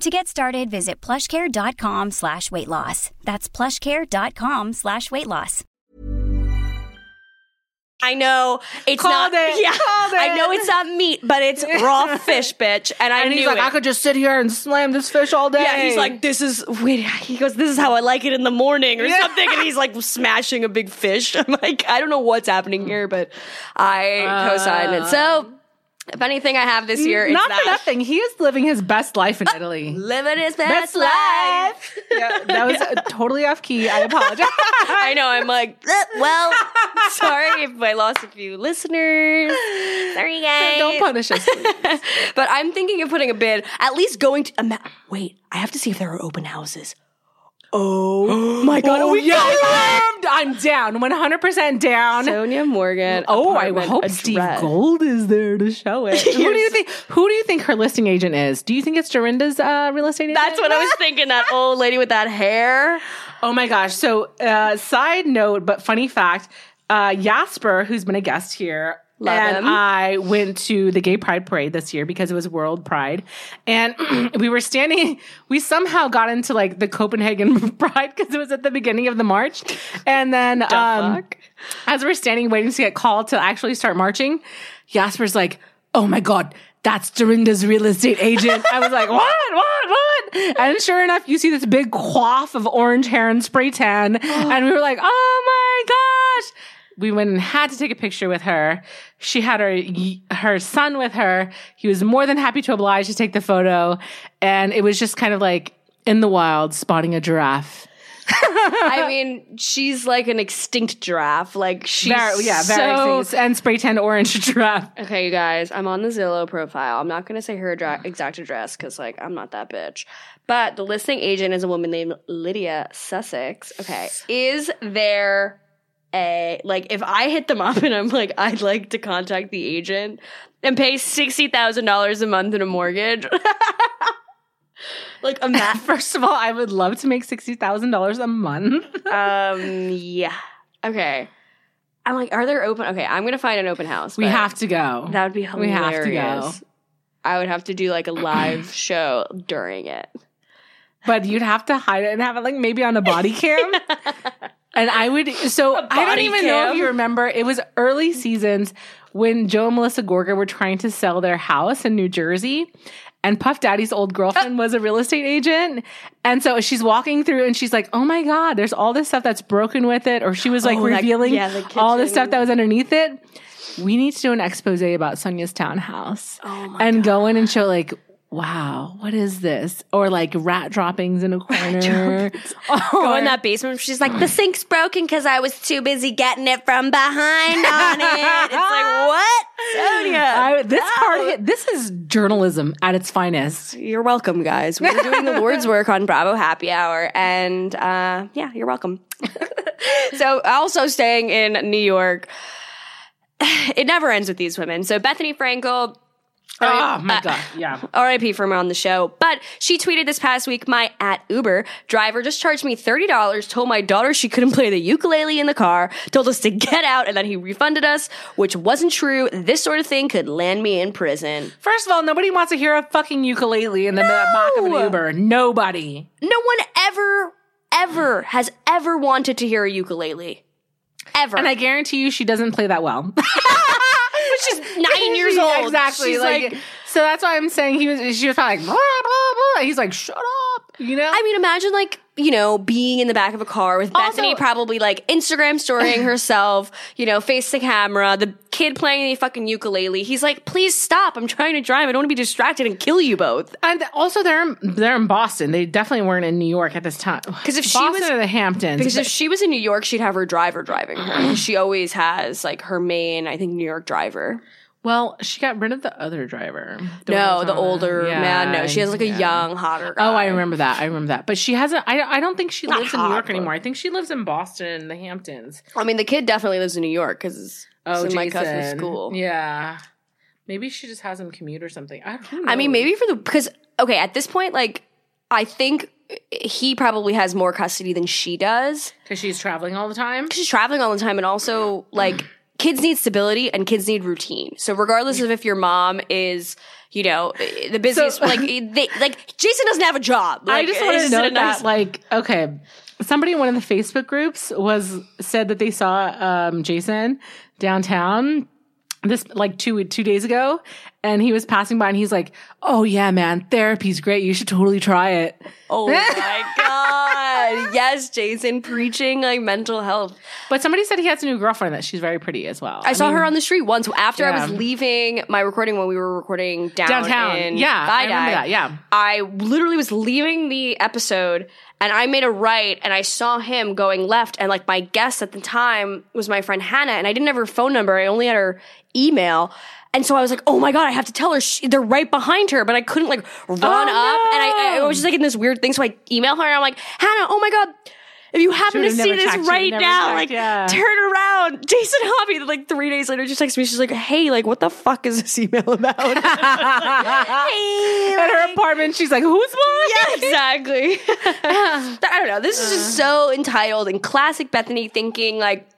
Speaker 3: To get started, visit plushcare.com slash weight loss. That's plushcare.com slash weight loss.
Speaker 1: I know it's
Speaker 2: Called
Speaker 1: not.
Speaker 2: it,
Speaker 1: Yeah,
Speaker 2: called
Speaker 1: I know it's not meat, but it's raw fish, bitch. And I
Speaker 2: and
Speaker 1: knew
Speaker 2: he's like,
Speaker 1: it.
Speaker 2: I could just sit here and slam this fish all day.
Speaker 1: Yeah, he's like, this is wait. He goes, this is how I like it in the morning or
Speaker 2: Yeah.
Speaker 1: something, and he's like smashing a big fish. I'm like, I don't know what's happening here, but I co-sign it. So, if anything, I have this year,
Speaker 2: not
Speaker 1: that.
Speaker 2: for nothing. He is living his best life in Italy.
Speaker 1: Living his best,
Speaker 2: Best
Speaker 1: life.
Speaker 2: life. yeah, that was uh, totally off key. I apologize.
Speaker 1: I know. I'm like, "Eh, well, sorry if I lost a few listeners. Sorry, guys.
Speaker 2: Don't punish us.
Speaker 1: But I'm thinking of putting a bid, at least going to. Ima- Wait, I have to see if there are open houses. Oh my god! are we
Speaker 2: confirmed? I'm down. 100% down.
Speaker 1: Sonja Morgan.
Speaker 2: Oh, I
Speaker 1: apartment
Speaker 2: hope
Speaker 1: address.
Speaker 2: Steve Gold is there to show it. Who do you think? Who do you think her listing agent is? Do you think it's Dorinda's uh, real estate agent?
Speaker 1: That's what I was thinking. That old lady with that hair.
Speaker 2: Oh my gosh! So, uh, side note, but funny fact: uh, Jasper, who's been a guest here,
Speaker 1: Love
Speaker 2: and
Speaker 1: him.
Speaker 2: I went to the Gay Pride Parade this year because it was World Pride, and we were standing. We somehow got into like the Copenhagen Pride because it was at the beginning of the march, and then um,
Speaker 1: fuck?
Speaker 2: as we're standing waiting to get called to actually start marching, Jasper's like, "Oh my god." That's Dorinda's real estate agent. I was like, what, what, what? And sure enough, you see this big quaff of orange hair and spray tan. and we were like, oh my gosh. We went and had to take a picture with her. She had her, her son with her. He was more than happy to oblige to take the photo. And it was just kind of like in the wild spotting a giraffe.
Speaker 1: I mean, she's like an extinct giraffe. Like she's
Speaker 2: Very, yeah, very
Speaker 1: so.
Speaker 2: extinct. and spray tan orange giraffe.
Speaker 1: Okay, you guys, I'm on the Zillow profile. I'm not going to say her adra- exact address because, like, I'm not that bitch. But the listing agent is a woman named Lydia Sussex. Okay, is there a like if I hit them up and I'm like, I'd like to contact the agent and pay sixty thousand dollars a month in a mortgage? like a ma-
Speaker 2: First of all, I would love to make sixty thousand dollars a month.
Speaker 1: um, yeah. Okay. I'm like, are there open? Okay, I'm gonna find an open house.
Speaker 2: we have to go.
Speaker 1: That would be hilarious.
Speaker 2: We have to go.
Speaker 1: I would have to do like a live show during it.
Speaker 2: but you'd have to hide it and have it like maybe on a body cam. And I would so I don't even know if you remember it was early seasons when Joe and Melissa Gorga were trying to sell their house in New Jersey. And Puff Daddy's old girlfriend was a real estate agent. And so she's walking through and she's like, Oh my God, there's all this stuff that's broken with it. Or she was like
Speaker 1: Oh,
Speaker 2: revealing
Speaker 1: yeah, the
Speaker 2: all
Speaker 1: kitchen.
Speaker 2: stuff that was underneath it. We need to do an expose about Sonja's townhouse and go in and show like, wow, what is this? Or like rat droppings in a corner.
Speaker 1: Go in that basement. She's like, the sink's broken because I was too busy getting it from behind on it. It's like, what? Sonja.
Speaker 2: I, this part, hit- this is journalism at its finest.
Speaker 1: You're welcome, guys. We're doing the Lord's work on Bravo Happy Hour. And uh, yeah, you're welcome. so, also staying in New York, it never ends with these women. So, Bethenny Frankel.
Speaker 2: Oh my
Speaker 1: uh,
Speaker 2: god, yeah.
Speaker 1: RIP from her on the show. But she tweeted this past week, my at Uber driver just charged me $30, told my daughter she couldn't play the ukulele in the car, told us to get out, and then he refunded us, which wasn't true. This sort of thing could land me in prison.
Speaker 2: First of all, nobody wants to hear a fucking ukulele in the back of an Uber. Nobody.
Speaker 1: No one ever, ever has ever wanted to hear a ukulele. Ever.
Speaker 2: And I guarantee you, she doesn't play that well.
Speaker 1: She's nine years old.
Speaker 2: Exactly.
Speaker 1: She's
Speaker 2: like, so that's why I'm saying he was. She was probably like, blah, blah, blah. He's like, shut up. You know.
Speaker 1: I mean, imagine like, you know, being in the back of a car with
Speaker 2: Also-
Speaker 1: Bethenny probably like Instagram storying herself, you know, face the camera, the kid playing the fucking ukulele. He's like, please stop. I'm trying to drive. I don't want to be distracted and kill you both.
Speaker 2: And also, they're in, they're in Boston. They definitely weren't in New York at this time.
Speaker 1: Because if she was-
Speaker 2: in the Hamptons,
Speaker 1: Because if she was in New York, she'd have her driver driving her. she always has like her main, I think, New York driver.
Speaker 2: Well, she got rid of the other driver.
Speaker 1: no, the older
Speaker 2: Yeah,
Speaker 1: man. No, she has like a
Speaker 2: yeah.
Speaker 1: young, hotter guy.
Speaker 2: Oh, I remember that. I remember that. But she hasn't. I, I don't think she
Speaker 1: Not
Speaker 2: lives in New York anymore. I think she lives in Boston, the Hamptons.
Speaker 1: I mean, the kid definitely lives in New York because
Speaker 2: Oh,
Speaker 1: it's in my cousin's school.
Speaker 2: Yeah, maybe she just has him commute or something. I don't.
Speaker 1: I mean, maybe for the because okay, at this point, like I think he probably has more custody than she does.
Speaker 2: because she's traveling all the time.
Speaker 1: She's traveling all the time, and also like kids need stability and kids need routine. So regardless of if your mom is, you know, the busiest,
Speaker 2: So-
Speaker 1: like they like Jason doesn't have a job.
Speaker 2: I just want to
Speaker 1: nice-
Speaker 2: that, like, okay, somebody in one of the Facebook groups was said that they saw um, Jason downtown this like two two days ago, and he was passing by, and he's like, "Oh yeah, man, therapy's great. You should totally try it."
Speaker 1: Oh my god! yes, Jason preaching like mental health.
Speaker 2: But somebody said he has a new girlfriend that she's very pretty as well.
Speaker 1: I, saw her on the street once after I was leaving my recording when we were recording down
Speaker 2: downtown.
Speaker 1: In
Speaker 2: yeah, I remember that. Yeah.
Speaker 1: I literally was leaving the episode and I made a right and I saw him going left and like my guest at the time was my friend Hannah and I didn't have her phone number. I only had her email. And so I was like, oh my God, I have to tell her she, they're right behind her, but I couldn't like run oh, up. And I, I was just like in this weird thing. So I email her and I'm like, Hannah, oh my God, if you happen to see this right now,
Speaker 2: checked,
Speaker 1: like
Speaker 2: yeah.
Speaker 1: turn around. Jason Hobby, like three days later, just texts me. She's like, hey, like what the fuck is this email about? hey,
Speaker 2: At her apartment, she's like, "Who's mine?"
Speaker 1: yeah, exactly. I don't know. This is just uh. so entitled and classic Bethenny thinking like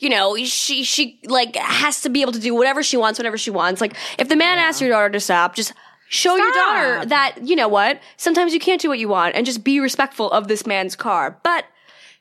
Speaker 1: you know, she she like has to be able to do whatever she wants whenever she wants. Like if the man asks your daughter to stop, just show your daughter that, you know what? Sometimes you can't do what you want and just be respectful of this man's car. But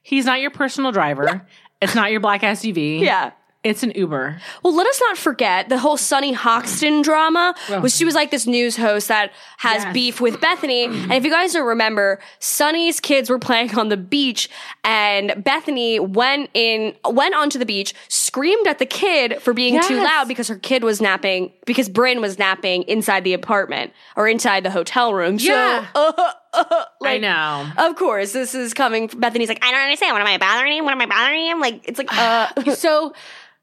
Speaker 2: He's not your personal driver. It's not your black SUV.
Speaker 1: yeah.
Speaker 2: It's an Uber.
Speaker 1: Well, let us not forget the whole Sunny Hostin drama, was she was like this news host that has
Speaker 2: Yes.
Speaker 1: beef with Bethenny. And if you guys don't remember, Sunny's kids were playing on the beach, and Bethenny went in, went onto the beach, screamed at the kid for being too
Speaker 2: Yes.
Speaker 1: loud because her kid was napping, because Bryn was napping inside the apartment or inside the hotel room.
Speaker 2: Yeah.
Speaker 1: So, uh, uh,
Speaker 2: I know.
Speaker 1: Of course, this is coming. Bethenny's like, I don't understand. What am I bothering him? What am I bothering him? Like, it's like, uh,
Speaker 2: so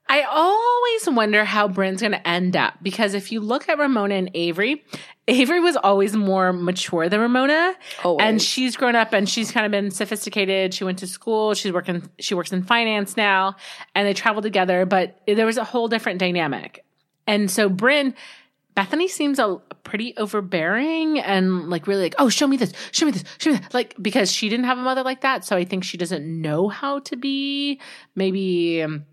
Speaker 2: I always wonder how Bryn's going to end up because if you look at Ramona and Avery, Avery was always more mature than Ramona,
Speaker 1: Always.
Speaker 2: and she's grown up and she's kind of been sophisticated. She went to school. She's working. She works in finance now, and they travel together. But there was a whole different dynamic, and so Bryn. Bethenny seems a pretty overbearing and like really like, oh, show me this, show me this, show me that. Like, because she didn't have a mother like that. So I think she doesn't know how to be maybe um,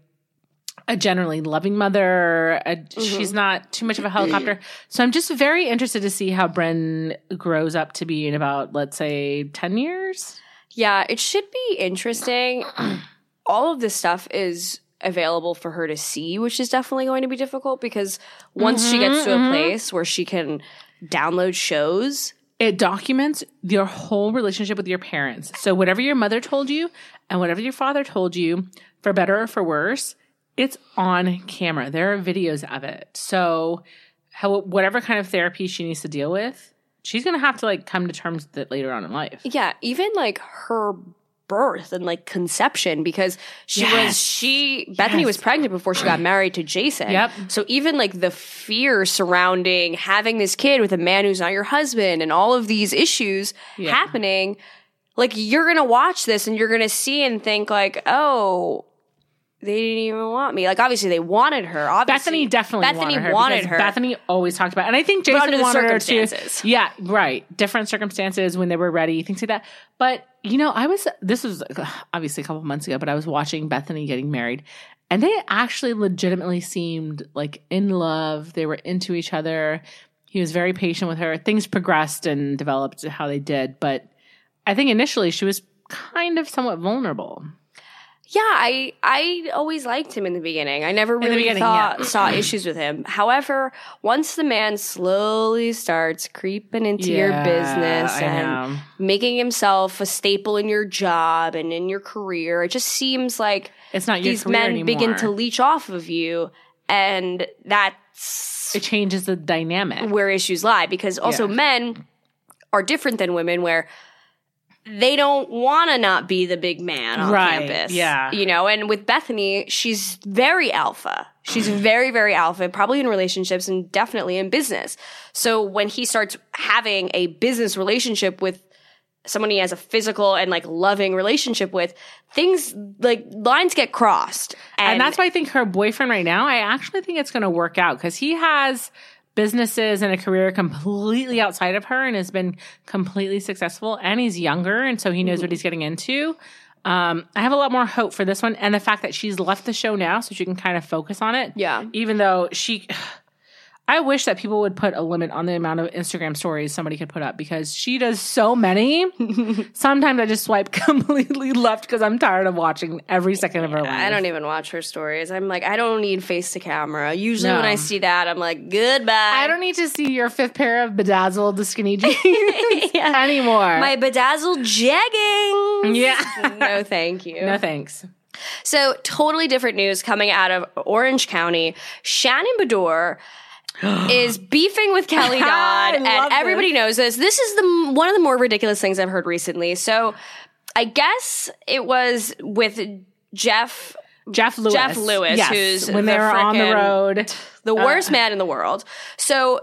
Speaker 2: a generally loving mother. A, mm-hmm. She's not too much of a helicopter. So I'm just very interested to see how Bryn grows up to be in about, let's say, 10 years.
Speaker 1: yeah, it should be interesting. All of this stuff is available for her to see, which is definitely going to be difficult because once she gets to a mm-hmm, mm-hmm. place where she can download shows,
Speaker 2: It documents your whole relationship with your parents. So whatever your mother told you and whatever your father told you, for better or for worse, it's on camera. There are videos of it. So how whatever kind of therapy she needs to deal with, she's going to have to like come to terms with it later on in life.
Speaker 1: yeah, even like her birth and like conception because she was she Bethenny
Speaker 2: Yes.
Speaker 1: was pregnant before she got married to Jason.
Speaker 2: Yep.
Speaker 1: So even like the fear surrounding having this kid with a man who's not your husband and all of these issues
Speaker 2: Yeah.
Speaker 1: happening, like you're gonna watch this and you're gonna see and think like, oh, they didn't even want me. Like obviously they wanted her. Obviously,
Speaker 2: Bethenny definitely
Speaker 1: Bethenny
Speaker 2: wanted her.
Speaker 1: wanted her.
Speaker 2: Bethenny always talked about, it. and I think Jason wanted her
Speaker 1: circumstances.
Speaker 2: too. Yeah, right. Different circumstances when they were ready, things like that. But you know, I was this was obviously a couple months ago, but I was watching Bethenny getting married, and they actually legitimately seemed like in love. They were into each other. He was very patient with her. Things progressed and developed how they did, but I think initially she was kind of somewhat vulnerable.
Speaker 1: Yeah, I I always liked him in the beginning. I never really thought
Speaker 2: yeah.
Speaker 1: saw issues with him. However, once the man slowly starts creeping into your business
Speaker 2: I
Speaker 1: and
Speaker 2: know.
Speaker 1: making himself a staple in your job and in your career, it just seems like
Speaker 2: It's not
Speaker 1: these men begin to leech off of you, and that's
Speaker 2: It changes the dynamic.
Speaker 1: where issues lie because also
Speaker 2: Yeah.
Speaker 1: men are different than women where they don't want to not be the big man on
Speaker 2: Right,
Speaker 1: campus.
Speaker 2: yeah.
Speaker 1: You know, and with Bethenny, she's very alpha. She's very, very alpha, probably in relationships and definitely in business. So when he starts having a business relationship with someone he has a physical and like loving relationship with, things like lines get crossed.
Speaker 2: And, that's why I think her boyfriend right now, I actually think it's going to work out because he has businesses and a career completely outside of her and has been completely successful. And he's younger, and so he knows what he's getting into. Um, I have a lot more hope for this one, and the fact that she's left the show now, so she can kind of focus on it.
Speaker 1: Yeah.
Speaker 2: even though she. I wish that people would put a limit on the amount of Instagram stories somebody could put up because she does so many. Sometimes I just swipe completely left because I'm tired of watching every second of her life.
Speaker 1: I don't even watch her stories. I'm like, I don't need face to camera. Usually when I see that, I'm like, goodbye.
Speaker 2: I don't need to see your fifth pair of bedazzled skinny jeans anymore.
Speaker 1: My bedazzled jeggings.
Speaker 2: Yeah.
Speaker 1: no, thank you.
Speaker 2: no thanks.
Speaker 1: So, totally different news coming out of Orange County. Shannon Beador is beefing with Kelly Dodd, and everybody
Speaker 2: this.
Speaker 1: knows this. This is the one of the more ridiculous things I've heard recently. So, I guess it was with Jeff
Speaker 2: Jeff Lewis.
Speaker 1: Jeff Lewis,
Speaker 2: yes,
Speaker 1: who's
Speaker 2: when they
Speaker 1: the
Speaker 2: were on the road.
Speaker 1: the
Speaker 2: Uh.
Speaker 1: worst man in the world. So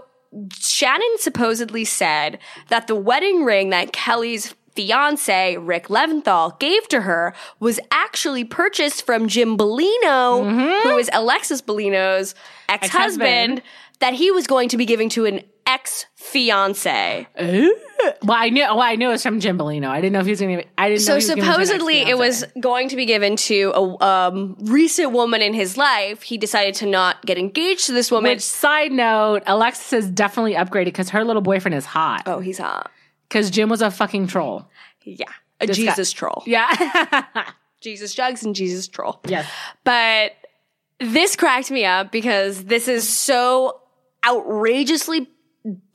Speaker 1: Shannon supposedly said that the wedding ring that Kelly's fiance Rick Leventhal gave to her was actually purchased from Jim Bellino, who is Alexis Bellino's ex-husband,
Speaker 2: Ex-husband.
Speaker 1: that he was going to be giving to an ex-fiance.
Speaker 2: Well, I knew. Well, I knew it was from Jim Bellino. I didn't know if he was going to. I didn't. know
Speaker 1: So
Speaker 2: he was gonna do an
Speaker 1: supposedly it was going to be given to a um, recent woman in his life. He decided to not get engaged to this woman.
Speaker 2: Which side note, Alexis has definitely upgraded because her little boyfriend is hot.
Speaker 1: oh, he's hot.
Speaker 2: Because Jim was a fucking troll.
Speaker 1: Yeah. A
Speaker 2: Just
Speaker 1: Jesus troll.
Speaker 2: Yeah.
Speaker 1: Jesus jugs and Jesus troll.
Speaker 2: yes.
Speaker 1: But this cracked me up because this is so outrageously,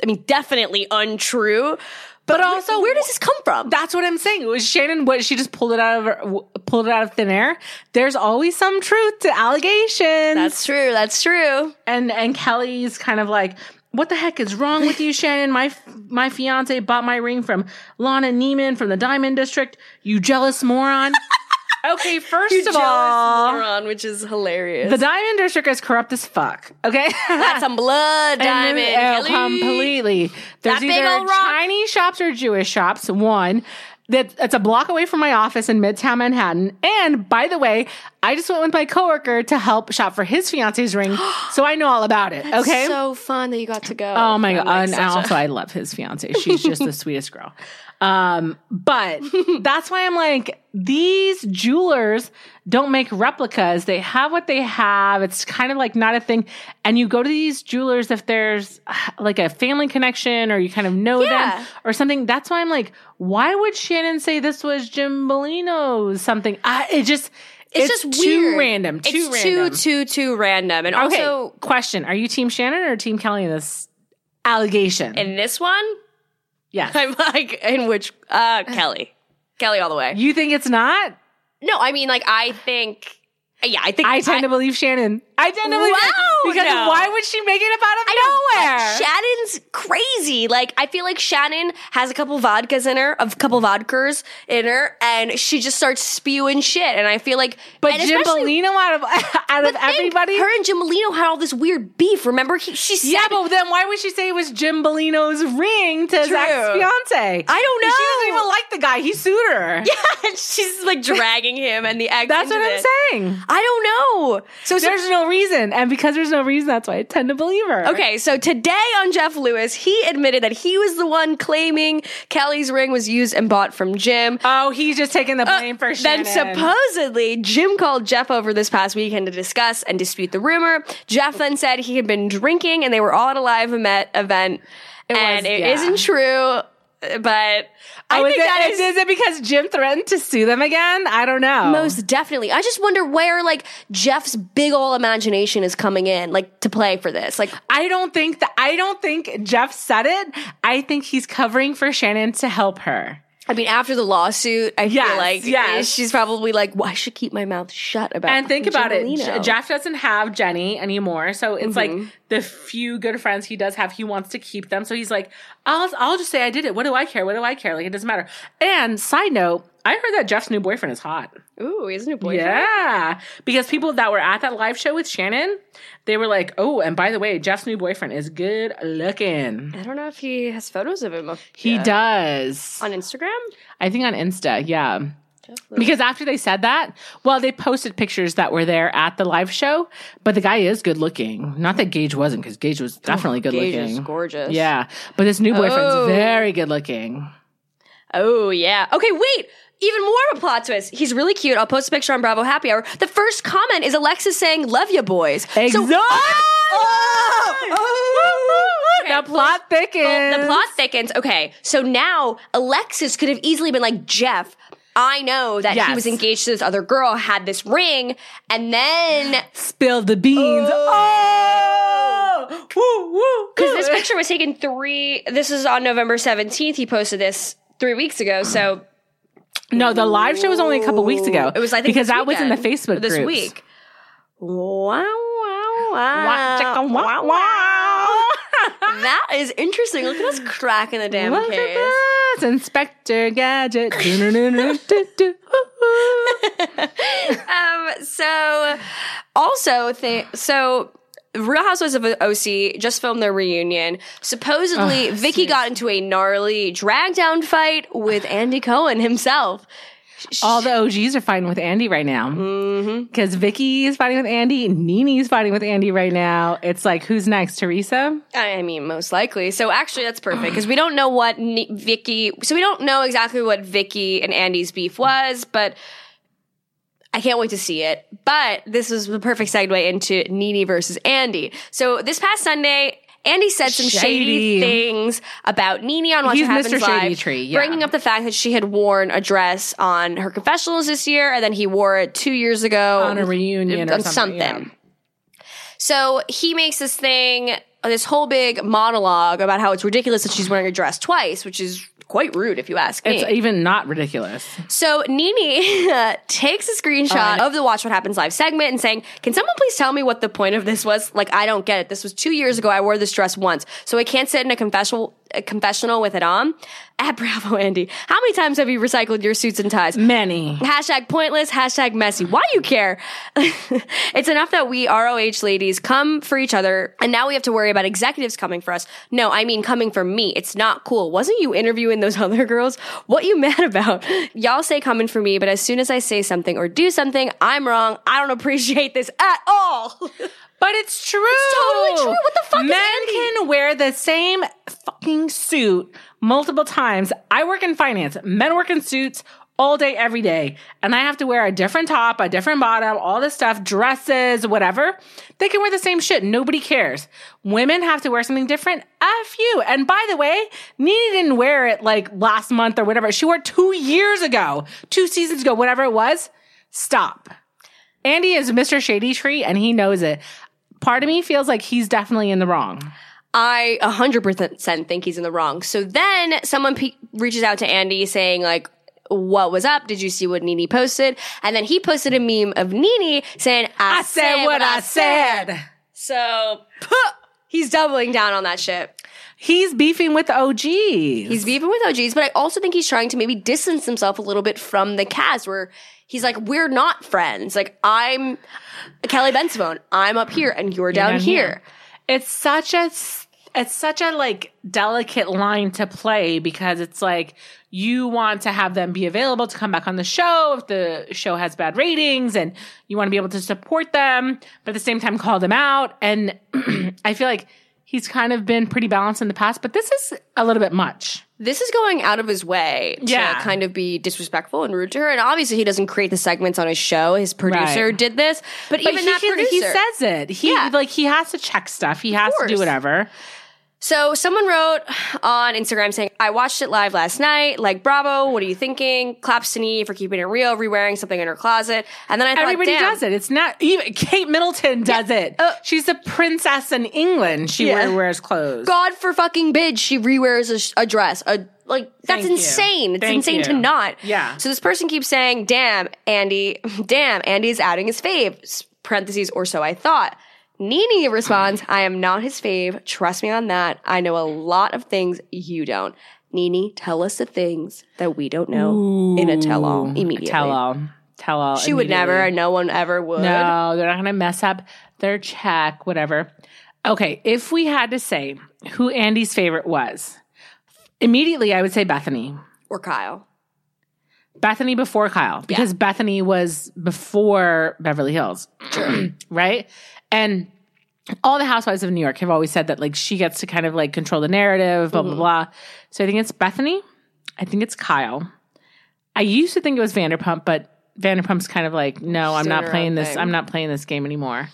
Speaker 1: I mean, definitely untrue. But, also, where does this come from?
Speaker 2: That's what I'm saying. It was Shannon. What she just pulled it out of her, pulled it out of thin air. There's always some truth to allegations.
Speaker 1: That's true. That's true.
Speaker 2: and and Kelly's kind of like what the heck is wrong with you, Shannon? My my fiance bought my ring from Lana Neiman from the Diamond District. You jealous moron. Okay, first
Speaker 1: You
Speaker 2: of all,
Speaker 1: moron, which is hilarious.
Speaker 2: the Diamond District is corrupt as fuck. Okay,
Speaker 1: That's some blood
Speaker 2: And
Speaker 1: diamond.
Speaker 2: oh, completely. There's
Speaker 1: That
Speaker 2: either. Chinese shops or Jewish shops. One that it's a block away from my office in Midtown Manhattan. And by the way, I just went with my coworker to help shop for his fiance's ring, so I know all about it. Okay.
Speaker 1: So fun that you got to go.
Speaker 2: Oh my god!
Speaker 1: like
Speaker 2: and also, I love his fiance. She's just the sweetest girl. Um, but that's why I'm like, these jewelers don't make replicas. They have what they have. It's kind of like not a thing. And you go to these jewelers if there's uh, like a family connection or you kind of know
Speaker 1: Yeah.
Speaker 2: them or something. That's why I'm like, why would Shannon say this was Jim Bellino's something? I, it just.
Speaker 1: It's, just
Speaker 2: too
Speaker 1: weird.
Speaker 2: random. Too
Speaker 1: it's
Speaker 2: random.
Speaker 1: too too too random. And
Speaker 2: okay.
Speaker 1: also
Speaker 2: question: Are you Team Shannon or Team Kelly in this allegation?
Speaker 1: in this one,
Speaker 2: yes.
Speaker 1: I'm like in which uh Kelly. Kelly all the way.
Speaker 2: You think it's not?
Speaker 1: No, I mean like I think yeah, I think
Speaker 2: I tend to believe Shannon. I tend to believe
Speaker 1: Wow,
Speaker 2: because
Speaker 1: no.
Speaker 2: why would she make it up out of
Speaker 1: I
Speaker 2: nowhere?
Speaker 1: Shannon's crazy. Like, I feel like Shannon has a couple vodkas in her, a couple vodkas in her, and she just starts spewing shit. And I feel like,
Speaker 2: but Jim Bellino out of out of
Speaker 1: think,
Speaker 2: everybody.
Speaker 1: her and Jim Bellino had all this weird beef. Remember, he, she said,
Speaker 2: yeah, but then why would she say it was Jim Bellino's ring to Zach's fiance?
Speaker 1: I don't know.
Speaker 2: She doesn't even like the guy. He sued her.
Speaker 1: yeah, she's like dragging him and the ex.
Speaker 2: That's what I'm saying.
Speaker 1: I don't know. So, so
Speaker 2: There's no reason, and because there's no reason, that's why I tend to believe her.
Speaker 1: Okay, so today on Jeff Lewis, he admitted that he was the one claiming Kelly's ring was used and bought from Jim.
Speaker 2: Oh, he's just taking the uh, blame for
Speaker 1: Then supposedly Jim called Jeff over this past weekend to discuss and dispute the rumor. Jeff then said he had been drinking and they were all at a live event, event and
Speaker 2: was-
Speaker 1: it
Speaker 2: yeah.
Speaker 1: not true. But I
Speaker 2: oh, is
Speaker 1: think
Speaker 2: it,
Speaker 1: that
Speaker 2: is,
Speaker 1: is
Speaker 2: is it because Jim threatened to sue them again? I don't know.
Speaker 1: most definitely. I just wonder where like Jeff's big ol' imagination is coming in, like to play for this. Like
Speaker 2: I don't think that I don't think Jeff said it. I think he's covering for Shannon to help her.
Speaker 1: I mean, after the lawsuit, I
Speaker 2: Yes,
Speaker 1: feel like
Speaker 2: yes.
Speaker 1: she's probably like, well, I should keep my mouth shut about it.
Speaker 2: And think about it.
Speaker 1: Jimolino."
Speaker 2: J- Jeff doesn't have Jenni anymore, so it's
Speaker 1: Mm-hmm.
Speaker 2: like the few good friends he does have, he wants to keep them. So he's like, "I'll I'll just say I did it. What do I care? What do I care? Like it doesn't matter." And side note, I heard that Jeff's new boyfriend is hot.
Speaker 1: Ooh, he has a new boyfriend.
Speaker 2: Yeah, because people that were at that live show with Shannon, they were like, "Oh, and by the way, Jeff's new boyfriend is good looking.
Speaker 1: I don't know if he has photos of him
Speaker 2: He
Speaker 1: yet.
Speaker 2: does.
Speaker 1: on Instagram.
Speaker 2: I think on Insta, yeah." Because after they said that, well, they posted pictures that were there at the live show, but the guy is good looking. Not that Gage wasn't, because Gage was definitely good
Speaker 1: Gage
Speaker 2: looking.
Speaker 1: is gorgeous.
Speaker 2: Yeah, but this new boyfriend's
Speaker 1: Oh.
Speaker 2: very good looking.
Speaker 1: Oh yeah. Okay, wait. Even more of a plot twist. He's really cute. I'll post a picture on Bravo Happy Hour. The first comment is Alexis saying, "Love you, boys." So-
Speaker 2: Exactly. Oh! Oh!
Speaker 1: Okay,
Speaker 2: the plot thickens.
Speaker 1: Well, the plot thickens. Okay, so now Alexis could have easily been like, Jeff, I know that he was engaged to this other girl, had this ring, and then
Speaker 2: spilled the beans. Oh, woo, woo.
Speaker 1: because this picture was taken three. This is on November seventeenth. He posted this three weeks ago. So
Speaker 2: No, the live show was only a couple weeks ago.
Speaker 1: it was, I think,
Speaker 2: because that was in the Facebook
Speaker 1: this
Speaker 2: groups.
Speaker 1: week. Wow! Wow! Wow!
Speaker 2: chicka, wah, wow.
Speaker 1: That is interesting. Look at us cracking the damn
Speaker 2: Look
Speaker 1: case.
Speaker 2: at this, Inspector Gadget.
Speaker 1: Um, so also th- so Real Housewives of OC just filmed their reunion. Supposedly, ah, Vicki got into a gnarly drag down fight with Andy Cohen himself.
Speaker 2: All the OGs are fighting with Andy right now. Mm-hmm. Because Vicki is fighting with Andy, Nene's fighting with Andy right now. It's like, who's next? Teresa?
Speaker 1: I mean, most likely. So actually, that's perfect because we don't know what Ni- Vicki. So we don't know exactly what Vicki and Andy's beef was, but I can't wait to see it. But this is the perfect segue into Nene versus Andy. So this past Sunday. Andy said some shady,
Speaker 2: Shady.
Speaker 1: things about Nene on What
Speaker 2: He's
Speaker 1: Happens
Speaker 2: Mr. Shady
Speaker 1: Live,
Speaker 2: Tree, yeah.
Speaker 1: bringing up the fact that she had worn a dress on her confessionals this year, and then he wore it two years ago
Speaker 2: On a reunion or
Speaker 1: on
Speaker 2: something, yeah.
Speaker 1: so he makes this thing, this whole big monologue about how it's ridiculous that she's wearing a dress twice, which is quite rude if you ask me.
Speaker 2: It's even not ridiculous.
Speaker 1: So Nene uh, takes a screenshot
Speaker 2: I-
Speaker 1: of the Watch What Happens live segment and saying, "Can someone please tell me what the point of this was? Like, I don't get it. This was two years ago. I wore this dress once, so I can't sit in a confessional a confessional with it on." At Bravo Andy, how many times have you recycled your suits and ties?
Speaker 2: Many.
Speaker 1: Hashtag pointless, hashtag messy. Why do you care? it's enough that we ROH ladies come for each other, and now we have to worry about executives coming for us. No, I mean coming for me. It's not cool. Wasn't you interviewing those other girls? What you mad about? Y'all say coming for me, but as soon as I say something or do something, I'm wrong. I don't appreciate this at all.
Speaker 2: But it's true.
Speaker 1: totally true. What the fuck is
Speaker 2: Men can wear the same fucking suit multiple times. I work in finance. Men work in suits all day, every day. And I have to wear a different top, a different bottom, all this stuff, dresses, whatever. They can wear the same shit. Nobody cares. Women have to wear something different. F you. And by the way, Nene didn't wear it like last month or whatever. She wore it two years ago, two seasons ago, whatever it was. Stop. Andy is Mr. Shady Tree and he knows it. Part of me feels like he's definitely in the wrong.
Speaker 1: I 100% think he's in the wrong. So then someone pe- reaches out to Andy saying like, what was up? Did you see what Nene posted? And then he posted a meme of Nene saying, I,
Speaker 2: I said what I said.
Speaker 1: So he's doubling down on that shit.
Speaker 2: He's beefing with OGs.
Speaker 1: He's beefing with OGs, but I also think he's trying to maybe distance himself a little bit from the cast where he's like, we're not friends. Like, I'm Kelly Bensimon. I'm up here and you're down,
Speaker 2: down
Speaker 1: here.
Speaker 2: here. It's such a it's such a like delicate line to play because it's like you want to have them be available to come back on the show if the show has bad ratings and you want to be able to support them but at the same time call them out and I feel like he's kind of been pretty balanced in the past but this is a little bit much.
Speaker 1: This is going out of his way to
Speaker 2: Yeah.
Speaker 1: kind of be disrespectful and rude to her. And obviously, he doesn't create the segments on his show. His producer
Speaker 2: Right.
Speaker 1: did this, but,
Speaker 2: But
Speaker 1: even
Speaker 2: he,
Speaker 1: that
Speaker 2: can-
Speaker 1: producer,
Speaker 2: he says it. He
Speaker 1: Yeah.
Speaker 2: like he has to check stuff. He has to do whatever.
Speaker 1: So someone wrote on Instagram saying, I watched it live last night. Like, bravo. What are you thinking? Claps to Nene for keeping it real, re-wearing something in her closet. And then I thought,
Speaker 2: Everybody
Speaker 1: damn,
Speaker 2: does it. It's not even Kate Middleton does it.
Speaker 1: uh,
Speaker 2: She's a princess in England. She
Speaker 1: Yeah.
Speaker 2: wears clothes.
Speaker 1: God for fucking bid, she re-wears a, a dress. A, like, that's
Speaker 2: Thank you.
Speaker 1: insane. It's
Speaker 2: Thank
Speaker 1: insane to not.
Speaker 2: Yeah.
Speaker 1: So this person keeps saying, damn, Andy, damn, Andy is outing his fave. Parentheses, or so I thought. Nene responds, I am not his fave. Trust me on that. I know a lot of things you don't. Nene, tell us the things that we don't know in a tell-all immediately.
Speaker 2: Tell all. Tell all.
Speaker 1: She would never, and no one ever would.
Speaker 2: No, they're not going to mess up their check, whatever. Okay, if we had to say who Andy's favorite was, immediately I would say Bethenny.
Speaker 1: Or Kyle.
Speaker 2: Bethenny before Kyle, because Bethenny was before Beverly Hills. right? And all the housewives of New York have always said that like she gets to kind of like control the narrative, blah, blah, blah. So I think it's Bethenny. I think it's Kyle. I used to think it was Vanderpump, but Vanderpump's kind of like, no, I'm not playing this.
Speaker 1: thing.
Speaker 2: I'm not playing this game anymore.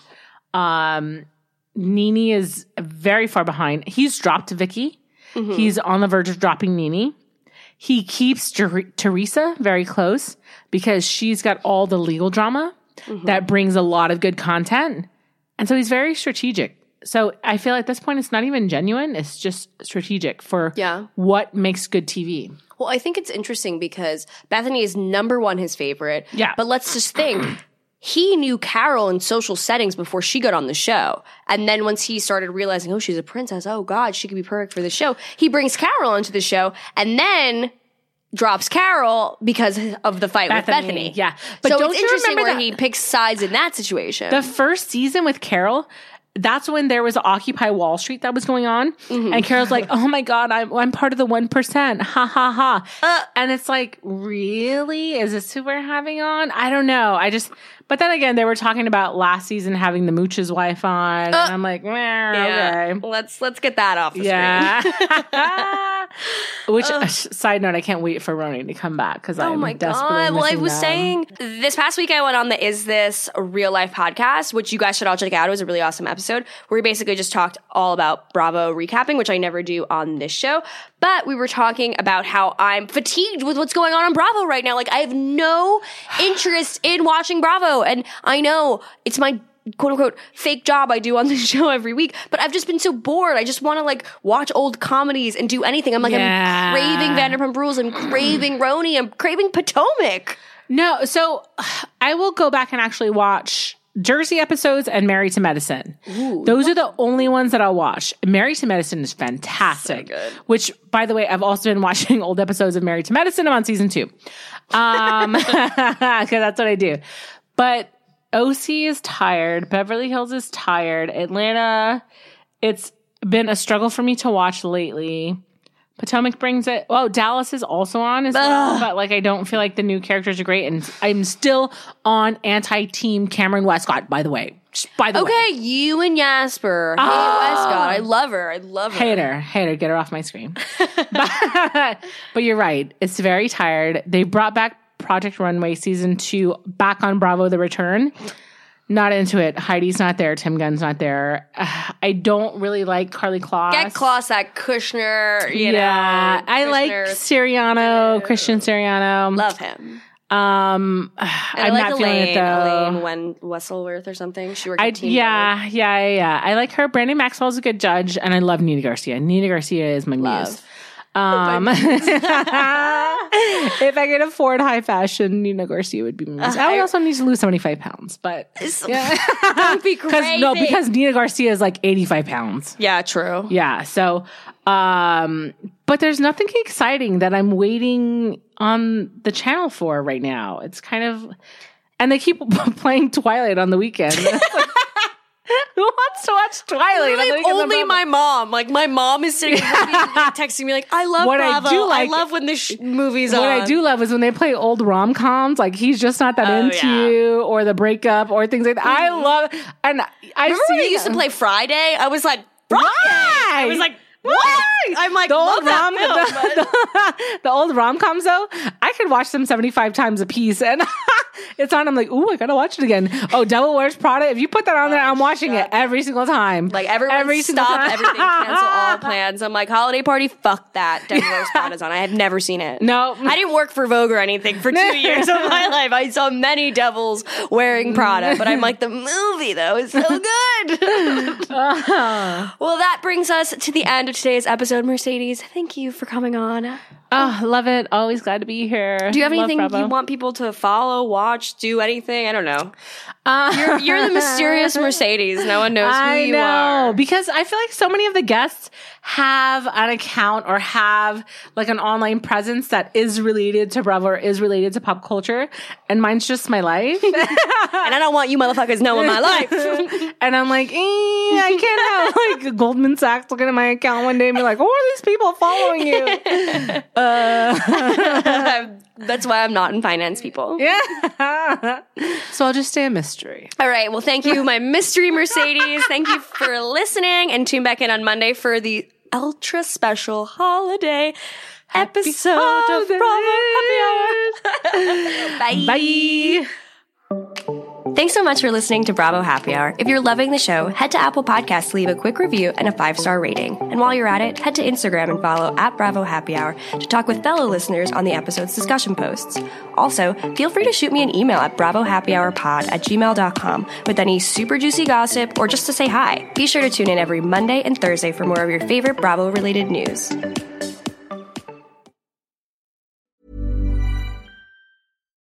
Speaker 2: Um, Nene is very far behind. He's dropped Vicki.
Speaker 1: Mm-hmm.
Speaker 2: He's on the verge of dropping Nene. He keeps Ter- Teresa very close because she's got all the legal drama
Speaker 1: Mm-hmm.
Speaker 2: that brings a lot of good content. And so he's very strategic. So I feel at this point it's not even genuine, it's just strategic for
Speaker 1: Yeah.
Speaker 2: what makes good TV.
Speaker 1: Well, I think it's interesting because Bethenny is number one his favorite.
Speaker 2: Yeah.
Speaker 1: But let's just think. He knew Carol in social settings before she got on the show. And then once he started realizing, oh, she's a princess. Oh, God, she could be perfect for the show. He brings Carol onto the show and then drops Carol because of the fight with
Speaker 2: Bethenny,
Speaker 1: Bethenny.
Speaker 2: yeah.
Speaker 1: But so
Speaker 2: don't
Speaker 1: it's
Speaker 2: you
Speaker 1: interesting
Speaker 2: remember
Speaker 1: where
Speaker 2: that-
Speaker 1: he picks sides in that situation.
Speaker 2: The first season with Carol, that's when there was Occupy Wall Street that was going on.
Speaker 1: Mm-hmm.
Speaker 2: And Carol's like, oh my God, I'm, I'm part of the 1%. Ha ha ha.
Speaker 1: Uh.
Speaker 2: and it's like, really? Is this who we're having on? I don't know. I just, but then again, they were talking about last season having the Mooch's wife on. and I'm like,
Speaker 1: yeah.
Speaker 2: okay.
Speaker 1: Let's let's get that off the screen.
Speaker 2: Yeah. Which, uh, side note, I can't wait for RHONY to come back because
Speaker 1: Oh
Speaker 2: I'm
Speaker 1: my
Speaker 2: desperately
Speaker 1: god! Well, I was
Speaker 2: them.
Speaker 1: saying this past week I went on the Is This Real Life podcast, which you guys should all check out. It was a really awesome episode where we basically just talked all about Bravo recapping, which I never do on this show. But we were talking about how I'm fatigued with what's going on on Bravo right now. Like I have no interest in watching Bravo, and I know it's my quote unquote fake job I do on the show every week, but I've just been so bored. I just want to like watch old comedies and do anything. I'm like,
Speaker 2: Yeah.
Speaker 1: I'm craving Vanderpump Rules. I'm craving RHONY. I'm craving Potomac.
Speaker 2: No, so I will go back and actually watch Jersey episodes and Married to Medicine. Those are the only ones that I'll watch. Married to Medicine is fantastic. Which, by the way, I've also been watching old episodes of Married to Medicine. I'm on season two. Um, because that's what I do. But OC is tired. Beverly Hills is tired. Atlanta, it's been a struggle for me to watch lately. Potomac brings it. Oh, Dallas is also on as well, but like I don't feel like the new characters are great, and I'm still on anti-team Kameron Westcott. By the way, Just by the way,
Speaker 1: Okay, you and Jasper. Hey, ah. Westcott. I love her. I love her.
Speaker 2: hate her, hate her, get her off my screen. but, but you're right; it's very tired. They brought back Project Runway season two back on Bravo: The Return. Not into it. Heidi's not there. Tim Gunn's not there. Uh, I don't really like Karlie Kloss.
Speaker 1: Get Kloss at Kushner. You
Speaker 2: yeah,
Speaker 1: know,
Speaker 2: I like. Siriano, Christian Siriano.
Speaker 1: Love him.
Speaker 2: Um,
Speaker 1: And
Speaker 2: I'm
Speaker 1: I like
Speaker 2: not feeling
Speaker 1: Elaine,
Speaker 2: it though.
Speaker 1: Elaine Wen- Welteroth or something. She worked
Speaker 2: I,
Speaker 1: at Team
Speaker 2: yeah, yeah, yeah, yeah. I like her. Brandon Maxwell's a good judge, and I love Nina Garcia. Nina Garcia is my
Speaker 1: Love.
Speaker 2: muse. Um, if I could afford high fashion, Nina Garcia would be my muse. I also need to lose seventy five pounds, but yeah,
Speaker 1: Don't be crazy.
Speaker 2: no, because Nina Garcia is like eighty five pounds.
Speaker 1: yeah, true.
Speaker 2: Yeah. So, um, but there's nothing exciting that I'm waiting on the channel for right now. It's kind of, and they keep playing Twilight on the weekend. Who wants to watch Twilight?
Speaker 1: Like only my mom. Like my mom is sitting there with me, texting me like, "I love
Speaker 2: What I do like-
Speaker 1: love when this sh- movie's
Speaker 2: What
Speaker 1: on."
Speaker 2: What I do love is when they play old rom coms, like he's just not that
Speaker 1: Oh,
Speaker 2: into
Speaker 1: yeah.
Speaker 2: you, or the breakup, or things like that. I mm-hmm. love, and I
Speaker 1: Remember
Speaker 2: see
Speaker 1: when they used to play Friday? I was like, Friday.
Speaker 2: Why?
Speaker 1: I was like, what? I'm like,
Speaker 2: the old rom,
Speaker 1: but-
Speaker 2: the, the old rom coms though, I could watch them seventy five times a piece, and it's on. I'm like, ooh, I gotta watch it again. Oh, Devil Wears Prada. If you put that on there, I'm oh, watching it every single time.
Speaker 1: Like everyone
Speaker 2: every
Speaker 1: stop
Speaker 2: time.
Speaker 1: everything, cancel all plans. I'm like, holiday party, fuck that. Devil Wears Prada's on. I have never seen it.
Speaker 2: No.
Speaker 1: I didn't work for Vogue or anything for two years of my life. I saw many devils wearing Prada, but I'm like, the movie though is so good. Uh-huh. well, that brings us to the end of today's episode, Mercedes. Thank you for coming on.
Speaker 2: Oh, love it. Always glad to be here.
Speaker 1: Do you have
Speaker 2: Love
Speaker 1: anything
Speaker 2: Bravo.
Speaker 1: you want people to follow, watch, do anything? I don't know.
Speaker 2: Uh,
Speaker 1: You're, you're the mysterious Mercedes. No one knows who
Speaker 2: I
Speaker 1: you
Speaker 2: know
Speaker 1: are.
Speaker 2: because I feel like so many of the guests have an account or have like an online presence that is related to Bravo or is related to pop culture, and mine's just my life.
Speaker 1: and I don't want you motherfuckers knowing my life.
Speaker 2: and I'm like, eh, I can't have like Goldman Sachs looking at my account one day and be like, who are these people following you?
Speaker 1: That's why I'm not in finance, people.
Speaker 2: yeah. so I'll just stay a mystery.
Speaker 1: All right. Well, thank you, my mystery Mercedes. Thank you for listening and tune back in on Monday for the ultra special holiday episode of Bravo Happy Hour. Bye.
Speaker 2: Bye.
Speaker 1: Thanks so much for listening to Bravo Happy Hour. If you're loving the show, head to Apple Podcasts leave a quick review and a five star rating. And while you're at it, head to Instagram and follow at Bravo Happy Hour to talk with fellow listeners on the episode's discussion posts. Also, feel free to shoot me an email at bravohappyhourpod at gmail.com with any super juicy gossip or just to say hi. Be sure to tune in every Monday and Thursday for more of your favorite Bravo related news.